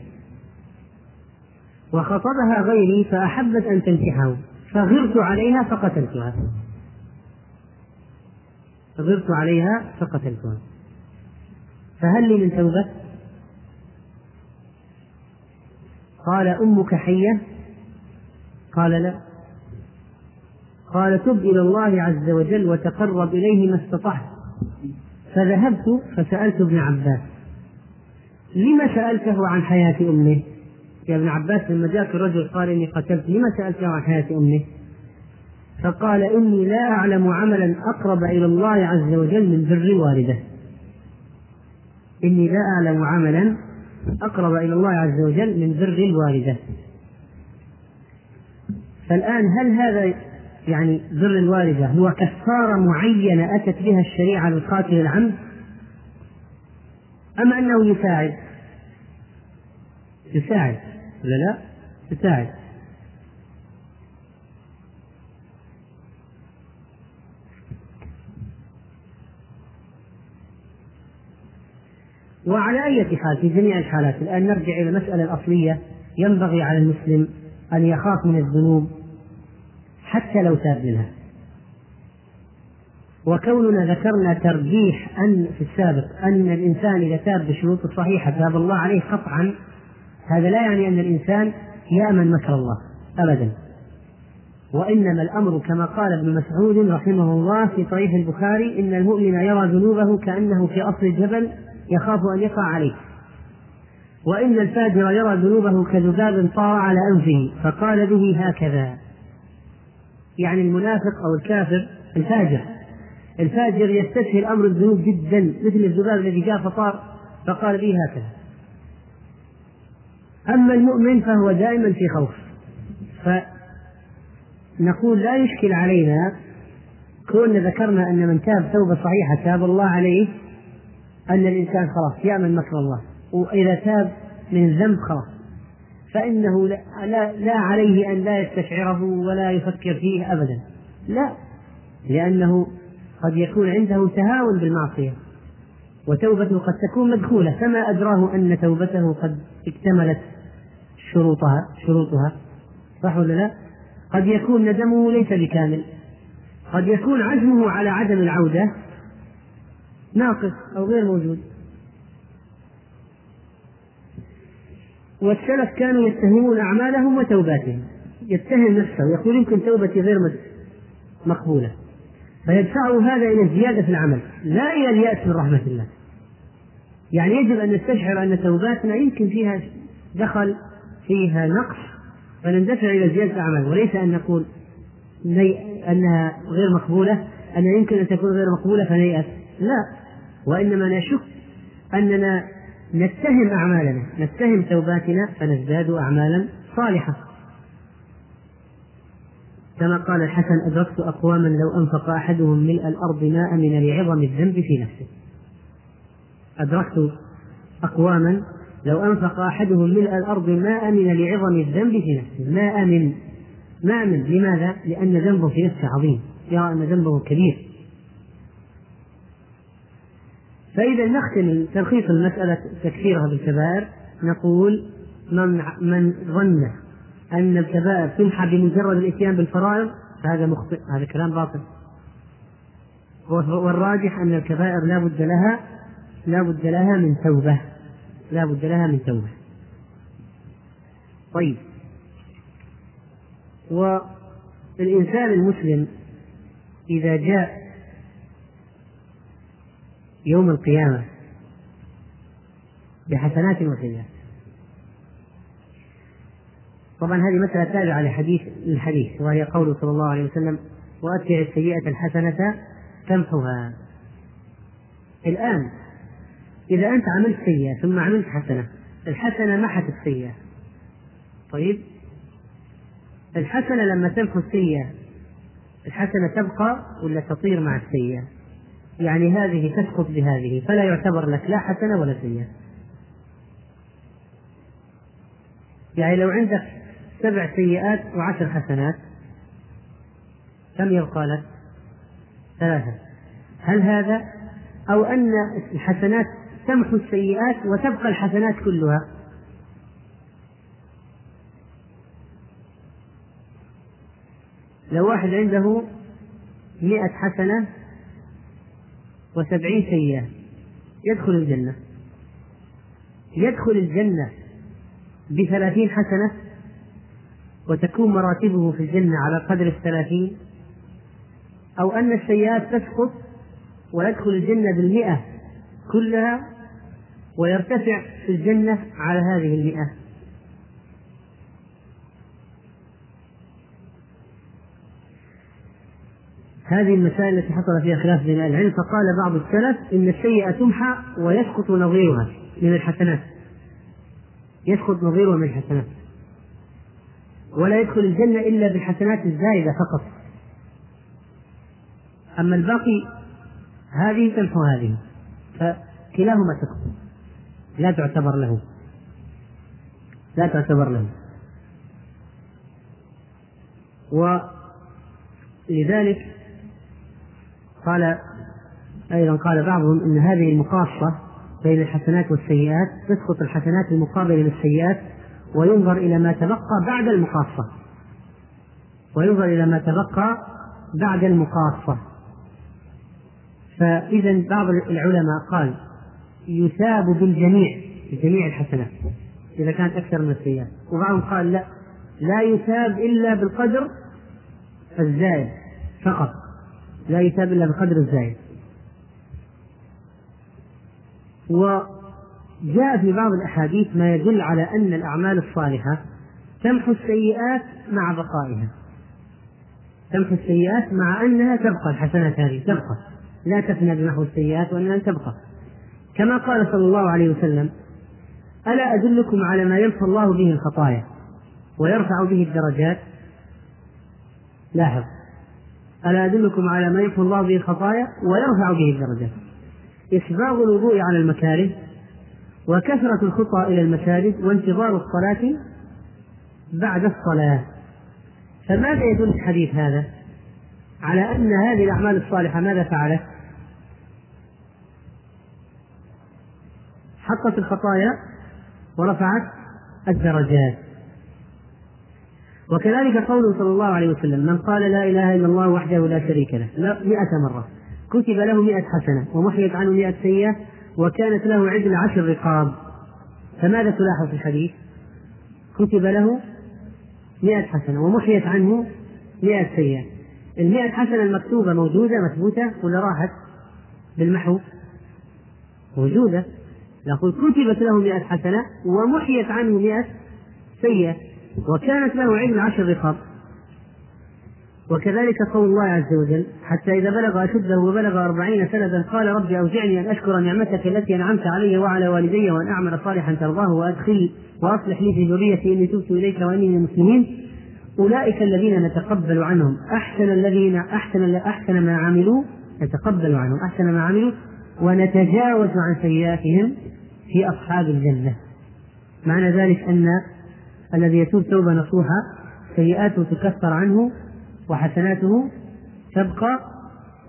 وخطبها غيري فأحبت أن تنكحه فغرت عليها فقتلتها. فغرت عليها فقتلتها فهل لي من توبة؟ قال أمك حية؟ قال لا. قال تب إلى الله عز وجل وتقرب إليه ما استطعت. فذهبت فسألت ابن عباس. لم سألته عن حياة أمه؟ يا ابن عباس لما جاءك الرجل قال إني قتلت لما سألته عن حياة أمه؟ فقال إني لا أعلم عملا أقرب إلى الله عز وجل من بر والده. إني لا أعلم عملا أقرب إلى الله عز وجل من بر الوالدة. فالآن هل هذا يعني بر الوالدة هو كفارة معينة أتت بها الشريعة للقاتل العمد؟ أم أنه يساعد؟ يساعد. ولا لا يساعد. وعلى أي حال في جميع الحالات الآن نرجع إلى المسألة الأصلية ينبغي على المسلم أن يخاف من الذنوب حتى لو تاب منها. وكوننا ذكرنا ترجيح أن في السابق أن الإنسان إذا تاب بشروط صحيحة تاب الله عليه قطعا هذا لا يعني أن الإنسان يأمن مكر الله أبدا. وإنما الأمر كما قال ابن مسعود رحمه الله في صحيح البخاري إن المؤمن يرى ذنوبه كأنه في أصل الجبل يخاف أن يقع عليه. وإن الفاجر يرى ذنوبه كذباب طار على أنفه فقال به هكذا. يعني المنافق أو الكافر الفاجر. الفاجر يستشهي الأمر الذنوب جدا مثل الذباب الذي جاء فطار فقال به هكذا. أما المؤمن فهو دائما في خوف. فنقول لا يشكل علينا كوننا ذكرنا أن من تاب توبة صحيحة تاب الله عليه أن الإنسان خلاص يأمن مكر الله وإذا تاب من الذنب خلاص. فإنه لا, لا عليه أن لا يستشعره ولا يفكر فيه أبدا. لا لأنه قد يكون عنده تهاون بالمعصية وتوبته قد تكون مدخولة. فما أدراه أن توبته قد اكتملت شروطها شروطها؟ صح ولا لا؟ قد يكون ندمه ليس بكامل. قد يكون عزمه على عدم العودة ناقص أو غير موجود. والسلف كانوا يتهمون أعمالهم وتوباتهم. يتهم نفسه يقول يمكن توبتي غير مقبولة. فيدفعه هذا إلى الزيادة في العمل لا إلى اليأس من رحمة الله. يعني يجب أن نستشعر أن توباتنا يمكن فيها دخل فيها نقص فنندفع إلى زيادة الأعمال. وليس أن نقول أنها غير مقبولة أن يمكن أن تكون غير مقبولة فنيأس. لا. وإنما نشك أننا نتهم أعمالنا نتهم توباتنا فنزداد أعمالا صالحة. كما قال الحسن أدركت أقواما لو أنفق أحدهم ملء الأرض ما أمن لعظم الذنب في نفسه. أدركت أقواما لو أنفق أحدهم ملء الأرض ما أمن لعظم الذنب في نفسه. ما أمن ما أمن لماذا؟ لأن ذنبه في نفسه عظيم. يرى أن ذنبه كبير. فإذا نختم تلخيص المسألة تكفيرها بالكبائر نقول من من ظن أن الكبائر تمحى بمجرد الإتيان بالفرائض فهذا مخطئ هذا كلام باطل. والراجح أن الكبائر لا بد لها لا بد لها من توبة لا بد لها من توبة. طيب. والإنسان المسلم إذا جاء يوم القيامة بحسنات وسيئات. طبعا هذه مسألة تابعة لحديث الحديث وهي قوله صلى الله عليه وسلم وأتبع السيئة الحسنة تمحها. الآن إذا أنت عملت سيئة ثم عملت حسنة الحسنة محت السيئة. طيب؟ الحسنة لما تمحو السيئة الحسنة تبقى ولا تطير مع السيئة؟ يعني هذه تسقط بهذه فلا يعتبر لك لا حسنة ولا سيئة. يعني لو عندك سبع سيئات وعشر حسنات كم يبقى لك؟ ثلاثة. هل هذا؟ أو أن الحسنات تمحو السيئات وتبقى الحسنات كلها؟ لو واحد عنده مئة حسنة وسبعين سيئة يدخل الجنة. يدخل الجنة بثلاثين حسنة وتكون مراتبه في الجنة على قدر الثلاثين. أو أن السيئات تسقط ويدخل الجنة بالمئة كلها ويرتفع في الجنة على هذه المئة. هذه المسائل التي حصل فيها خلاف بين العلم فقال بعض السلف إن السيئة تمحى ويسقط نظيرها من الحسنات. يسقط نظيرها من الحسنات. ولا يدخل الجنة إلا بالحسنات الزائدة فقط. أما الباقي هذه تمحو هذه. فكلاهما تسقط لا تعتبر له. لا تعتبر له. ولذلك قال أيضا قال بعضهم أن هذه المقاصة بين الحسنات والسيئات تسقط الحسنات المقابلة للسيئات وينظر إلى ما تبقى بعد المقاصة. وينظر إلى ما تبقى بعد المقاصة. فإذا بعض العلماء قال يثاب بالجميع بجميع الحسنات إذا كانت أكثر من السيئات. وبعضهم قال لا لا يثاب إلا بالقدر الزائد فقط. لا يثاب إلا بالقدر الزائد وجاء في بعض الأحاديث ما يدل على أن الأعمال الصالحة تمحو السيئات مع بقائها. تمحو السيئات مع أنها تبقى الحسنات هذه تبقى. لا تفنى بمحو السيئات وأنها تبقى. كما قال صلى الله عليه وسلم ألا أدلكم على ما يمحو الله به الخطايا ويرفع به الدرجات؟ لاحظ. ألا أدلكم على ما يمحو الله به الخطايا ويرفع به الدرجات إسباغ الوضوء على المكاره وكثرة الخطى إلى المساجد وانتظار الصلاة بعد الصلاة فماذا يدل الحديث هذا؟ على أن هذه الأعمال الصالحة ماذا فعلت؟ حطت الخطايا ورفعت الدرجات وكذلك قوله صلى الله عليه وسلم من قال لا إله إلا الله وحده لا شريك له. مئة مرة. كتب له مئة حسنة ومحيت عنه مئة سيئة وكانت له عدل عشر رقاب. فماذا تلاحظ في الحديث؟ كتب له مئة حسنة ومحيت عنه مئة سيئة. المئة حسنة المكتوبة موجودة مثبوتة ولا راحت بالمحو؟ موجودة. نقول كتبت له مئة حسنة ومحيت عنه مئة سيئة. وكانت له علم عشر رقاب. وكذلك قول الله عز وجل حتى إذا بلغ أشده وبلغ أربعين سنة قال رب أوزعني أن أشكر نعمتك التي أنعمت علي وعلى والدي وأن أعمل صالحا ترضاه وأدخل وأصلح لي في ذريتي إني تبت إليك وإني من المسلمين. أولئك الذين نتقبل عنهم. أحسن الذين أحسن أحسن ما عملوا نتقبل عنهم. أحسن ما عملوا ونتجاوز عن سيئاتهم في أصحاب الجنة. معنى ذلك أن الذي يتوب توبة نصوحة سيئاته تكفر عنه وحسناته تبقى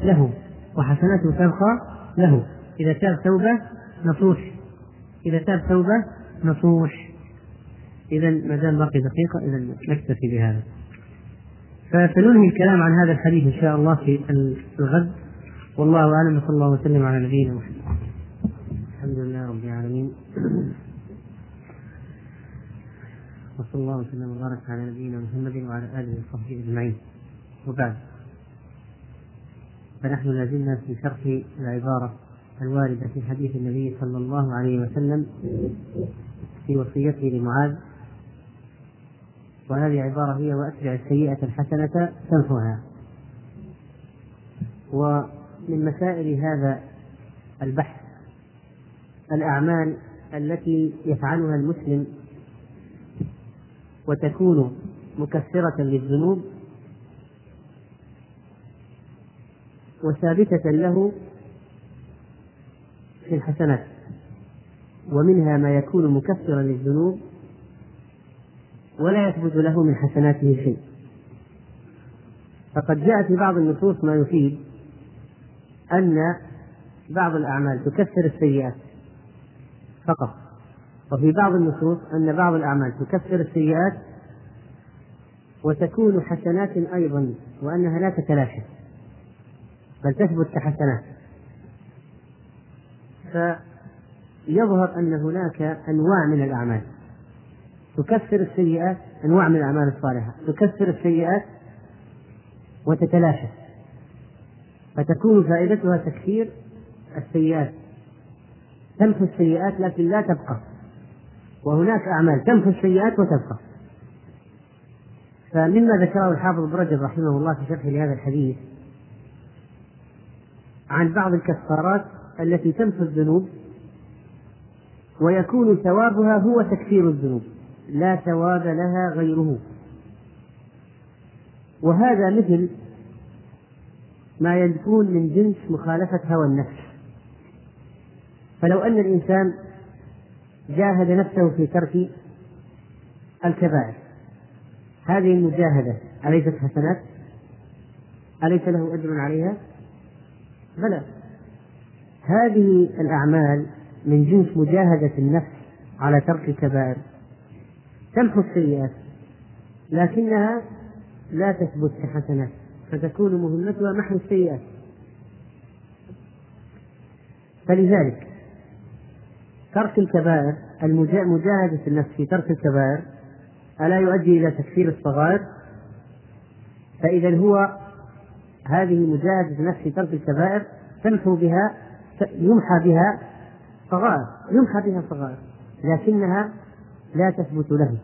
له. وحسناته تبقى له. إذا تاب توبة نصوح. إذا تاب توبة نصوح. إذا ما دام باقي دقيقة إذا نكتفي بهذا. فسننهي الكلام عن هذا الحديث إن شاء الله في الغد. والله أعلم وصلى الله وسلم على نبينا محمد. الحمد لله رب العالمين. وصلى الله وسلم وبارك على نبينا محمد وعلى آله وصحبه أجمعين. وبعد. فنحن لازلنا في شرح العبارة الواردة في حديث النبي صلى الله عليه وسلم في وصيته لمعاذ. وهذه عبارة هي وأتبع السيئة الحسنة تمحها ومن مسائل هذا البحث الأعمال التي يفعلها المسلم وتكون مكفرة للذنوب وثابتة له في الحسنات ومنها ما يكون مكفرا للذنوب ولا يثبت له من حسناته شيء. فقد جاء في بعض النصوص ما يفيد أن بعض الأعمال تكفر السيئات فقط. وفي بعض النصوص أن بعض الأعمال تكفر السيئات وتكون حسنات أيضا وأنها لا تتلاشى بل تثبت كحسنات. فيظهر أن هناك أنواع من الأعمال تكفر السيئات أنواع من الأعمال الصالحة تكفر السيئات وتتلاشى. فتكون فائدتها تكفير السيئات تمحو السيئات لكن لا تبقى. وهناك أعمال تمحو السيئات وتبقى. فمما ذكره الحافظ ابن رجب رحمه الله في شرحه لهذا الحديث عن بعض الكفارات التي تمحو الذنوب ويكون ثوابها هو تكفير الذنوب لا ثواب لها غيره. وهذا مثل ما يكون من جنس مخالفة هوى النفس. فلو أن الإنسان جاهد نفسه في ترك الكبائر هذه المجاهدة أليست حسنات؟ أليس له أجر عليها؟ بلى هذه الأعمال من جنس مجاهدة النفس على ترك الكبائر تمحو السيئات لكنها لا تثبت كحسنات فتكون مهمتها محو السيئات فلذلك ترك الكبائر مجاهدة النفس في ترك الكبائر ألا يؤدي إلى تكفير الصغائر؟ فإذا هو هذه مجاهدة النفس في ترك الكبائر تمحو بها يمحى بها صغائر يمحى بها صغائر لكنها لا تثبت له.